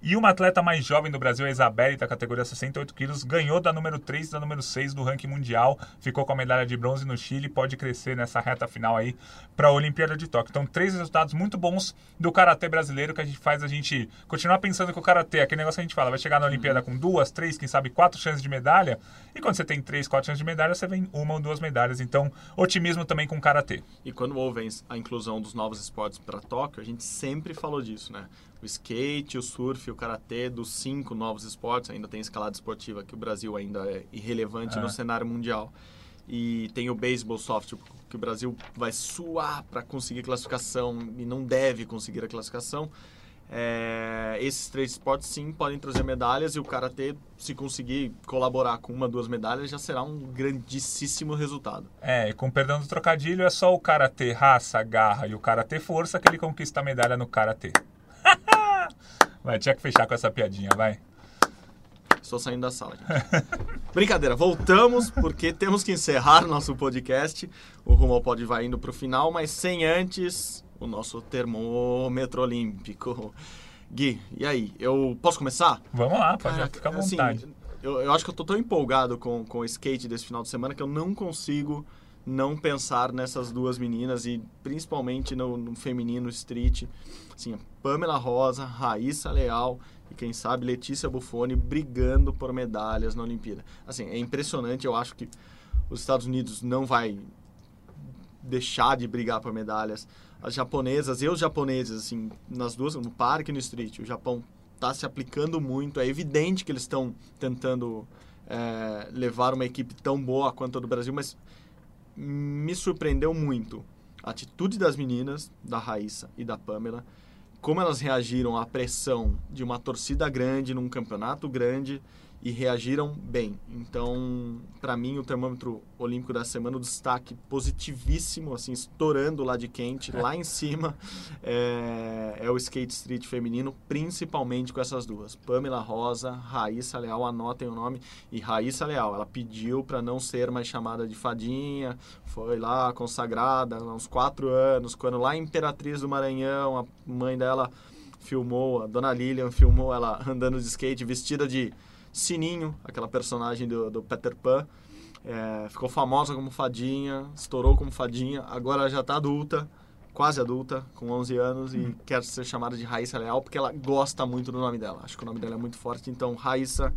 E uma atleta mais jovem do Brasil, a Isabelle, da categoria 68 quilos, ganhou da número 3 e da número 6 do ranking mundial. Ficou com a medalha de bronze no Chile. Pode crescer nessa reta final aí para a Olimpíada de Tóquio. Então, três resultados muito bons do karatê brasileiro que a gente faz a gente continuar pensando que o karatê, aquele negócio que a gente fala, vai chegar na Olimpíada com duas, três, quem sabe quatro chances de medalha. E quando você tem três, quatro chances de medalha, você vem uma ou duas medalhas. Então, otimismo também com o karatê. E quando houve a inclusão dos novos esportes para Tóquio, a gente sempre falou disso, né? O skate, o surf, o karatê, dos cinco novos esportes, ainda tem escalada esportiva, que o Brasil ainda é irrelevante É. no cenário mundial. E tem o beisebol soft, que o Brasil vai suar para conseguir classificação e não deve conseguir a classificação. É, esses três esportes sim podem trazer medalhas e o karatê, se conseguir colaborar com uma, duas medalhas, já será um grandíssimo resultado. É, e com perdão do trocadilho, é só o karatê raça, garra e o karatê força que ele conquista a medalha no karatê. Vai, tinha que fechar com essa piadinha, vai. Estou saindo da sala, gente. *laughs* Brincadeira, voltamos porque temos que encerrar nosso podcast. O Rumo ao Pod vai indo para o final, mas sem antes o nosso termômetro olímpico. Gui, e aí? Eu posso começar? Vamos lá, pode Caraca, ficar à assim, vontade. eu, eu acho que eu tô tão empolgado com, com o skate desse final de semana que eu não consigo não pensar nessas duas meninas e principalmente no, no feminino street. Assim, Pamela Rosa, Raíssa Leal e quem sabe Letícia Buffoni brigando por medalhas na Olimpíada. Assim, é impressionante, eu acho que os Estados Unidos não vai deixar de brigar por medalhas. As japonesas e os japoneses, assim, nas duas, no parque e no street, o Japão está se aplicando muito. É evidente que eles estão tentando é, levar uma equipe tão boa quanto a do Brasil, mas me surpreendeu muito a atitude das meninas, da Raíssa e da Pamela, como elas reagiram à pressão de uma torcida grande num campeonato grande e reagiram bem. Então, para mim, o termômetro olímpico da semana, o destaque positivíssimo, assim, estourando lá de quente, lá em cima, é, é o skate street feminino, principalmente com essas duas. Pamela Rosa, Raíssa Leal, anotem o nome. E Raíssa Leal, ela pediu para não ser mais chamada de fadinha, foi lá consagrada há uns quatro anos, quando lá em Imperatriz do Maranhão, a mãe dela filmou, a dona Lilian filmou ela andando de skate vestida de Sininho, aquela personagem do, do Peter Pan. É, ficou famosa como fadinha, estourou como fadinha, agora ela já está adulta, quase adulta, com 11 anos, e quer ser chamada de Raíssa Leal porque ela gosta muito do nome dela. Acho que o nome dela é muito forte, então Raíssa,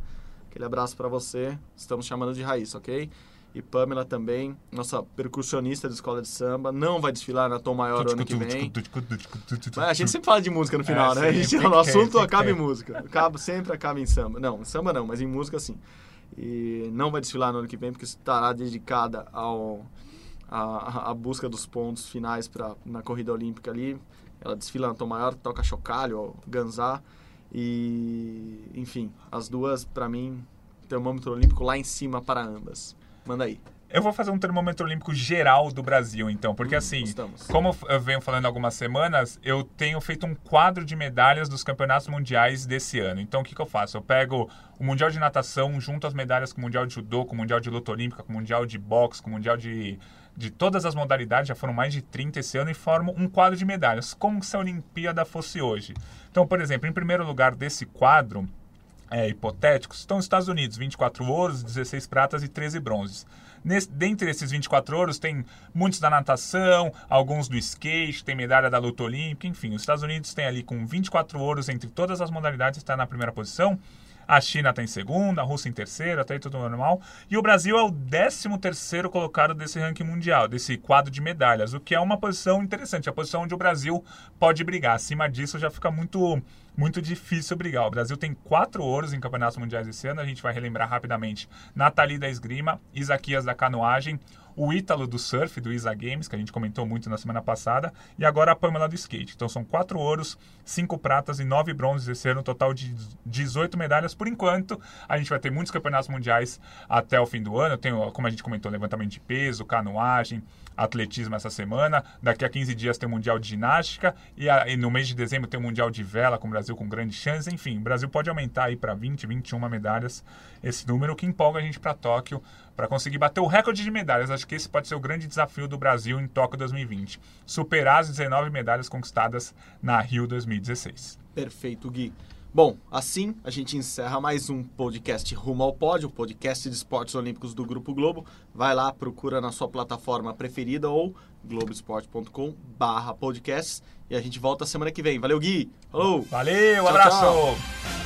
aquele abraço para você. Estamos chamando de Raíssa, ok? E Pamela também, nossa percussionista de escola de samba, não vai desfilar na Tom Maior ano que vem. Mas a gente sempre fala de música no final, É, né? A gente, o assunto acaba em música. Acaba, sempre acaba em samba. Não, em samba não, mas em música sim. E não vai desfilar no ano que vem porque estará dedicada ao a, a busca dos pontos finais pra, na corrida olímpica ali. Ela desfila na Tom Maior, toca chocalho, ganzá. E, enfim, as duas, pra mim, termômetro olímpico lá em cima para ambas. Manda aí. Eu vou fazer um termômetro olímpico geral do Brasil, então, porque Hum, assim, gostamos. como eu venho falando algumas semanas, eu tenho feito um quadro de medalhas dos campeonatos mundiais desse ano. Então, o que, que eu faço? Eu pego o Mundial de Natação, junto as medalhas com o Mundial de Judô, com o Mundial de Luta Olímpica, com o Mundial de Boxe, com o Mundial de, de todas as modalidades, já foram mais de 30 esse ano, e formo um quadro de medalhas, como se a Olimpíada fosse hoje. Então, por exemplo, em primeiro lugar desse quadro, é, hipotéticos, estão os Estados Unidos, 24 ouros, 16 pratas e 13 bronzes. Nesse, dentre esses 24 ouros, tem muitos da natação, alguns do skate, tem medalha da luta olímpica, enfim. Os Estados Unidos tem ali com 24 ouros entre todas as modalidades, está na primeira posição. A China está em segunda, a Rússia em terceiro, até aí tudo normal. E o Brasil é o 13 terceiro colocado desse ranking mundial, desse quadro de medalhas, o que é uma posição interessante, a posição onde o Brasil pode brigar. Acima disso já fica muito muito difícil brigar. O Brasil tem quatro ouros em campeonatos mundiais esse ano. A gente vai relembrar rapidamente. Nathalie da esgrima, Isaquias da canoagem, o Ítalo do surf, do Isa Games, que a gente comentou muito na semana passada, e agora a Pamela do skate. Então são quatro ouros, cinco pratas e nove bronzes esse ano, um total de 18 medalhas por enquanto. A gente vai ter muitos campeonatos mundiais até o fim do ano. Tem, como a gente comentou, levantamento de peso, canoagem, atletismo essa semana. Daqui a 15 dias tem o Mundial de Ginástica e, a, e, no mês de dezembro tem o Mundial de Vela com o Brasil com grande chance. Enfim, o Brasil pode aumentar aí para 20, 21 medalhas esse número que empolga a gente para Tóquio para conseguir bater o recorde de medalhas. Acho que esse pode ser o grande desafio do Brasil em Tóquio 2020. Superar as 19 medalhas conquistadas na Rio 2016. Perfeito, Gui. Bom, assim a gente encerra mais um podcast Rumo ao Pódio, podcast de esportes olímpicos do Grupo Globo. Vai lá, procura na sua plataforma preferida ou globesport.com barra podcasts e a gente volta semana que vem. Valeu, Gui! Falou! Valeu, Tchau, abraço! tchau.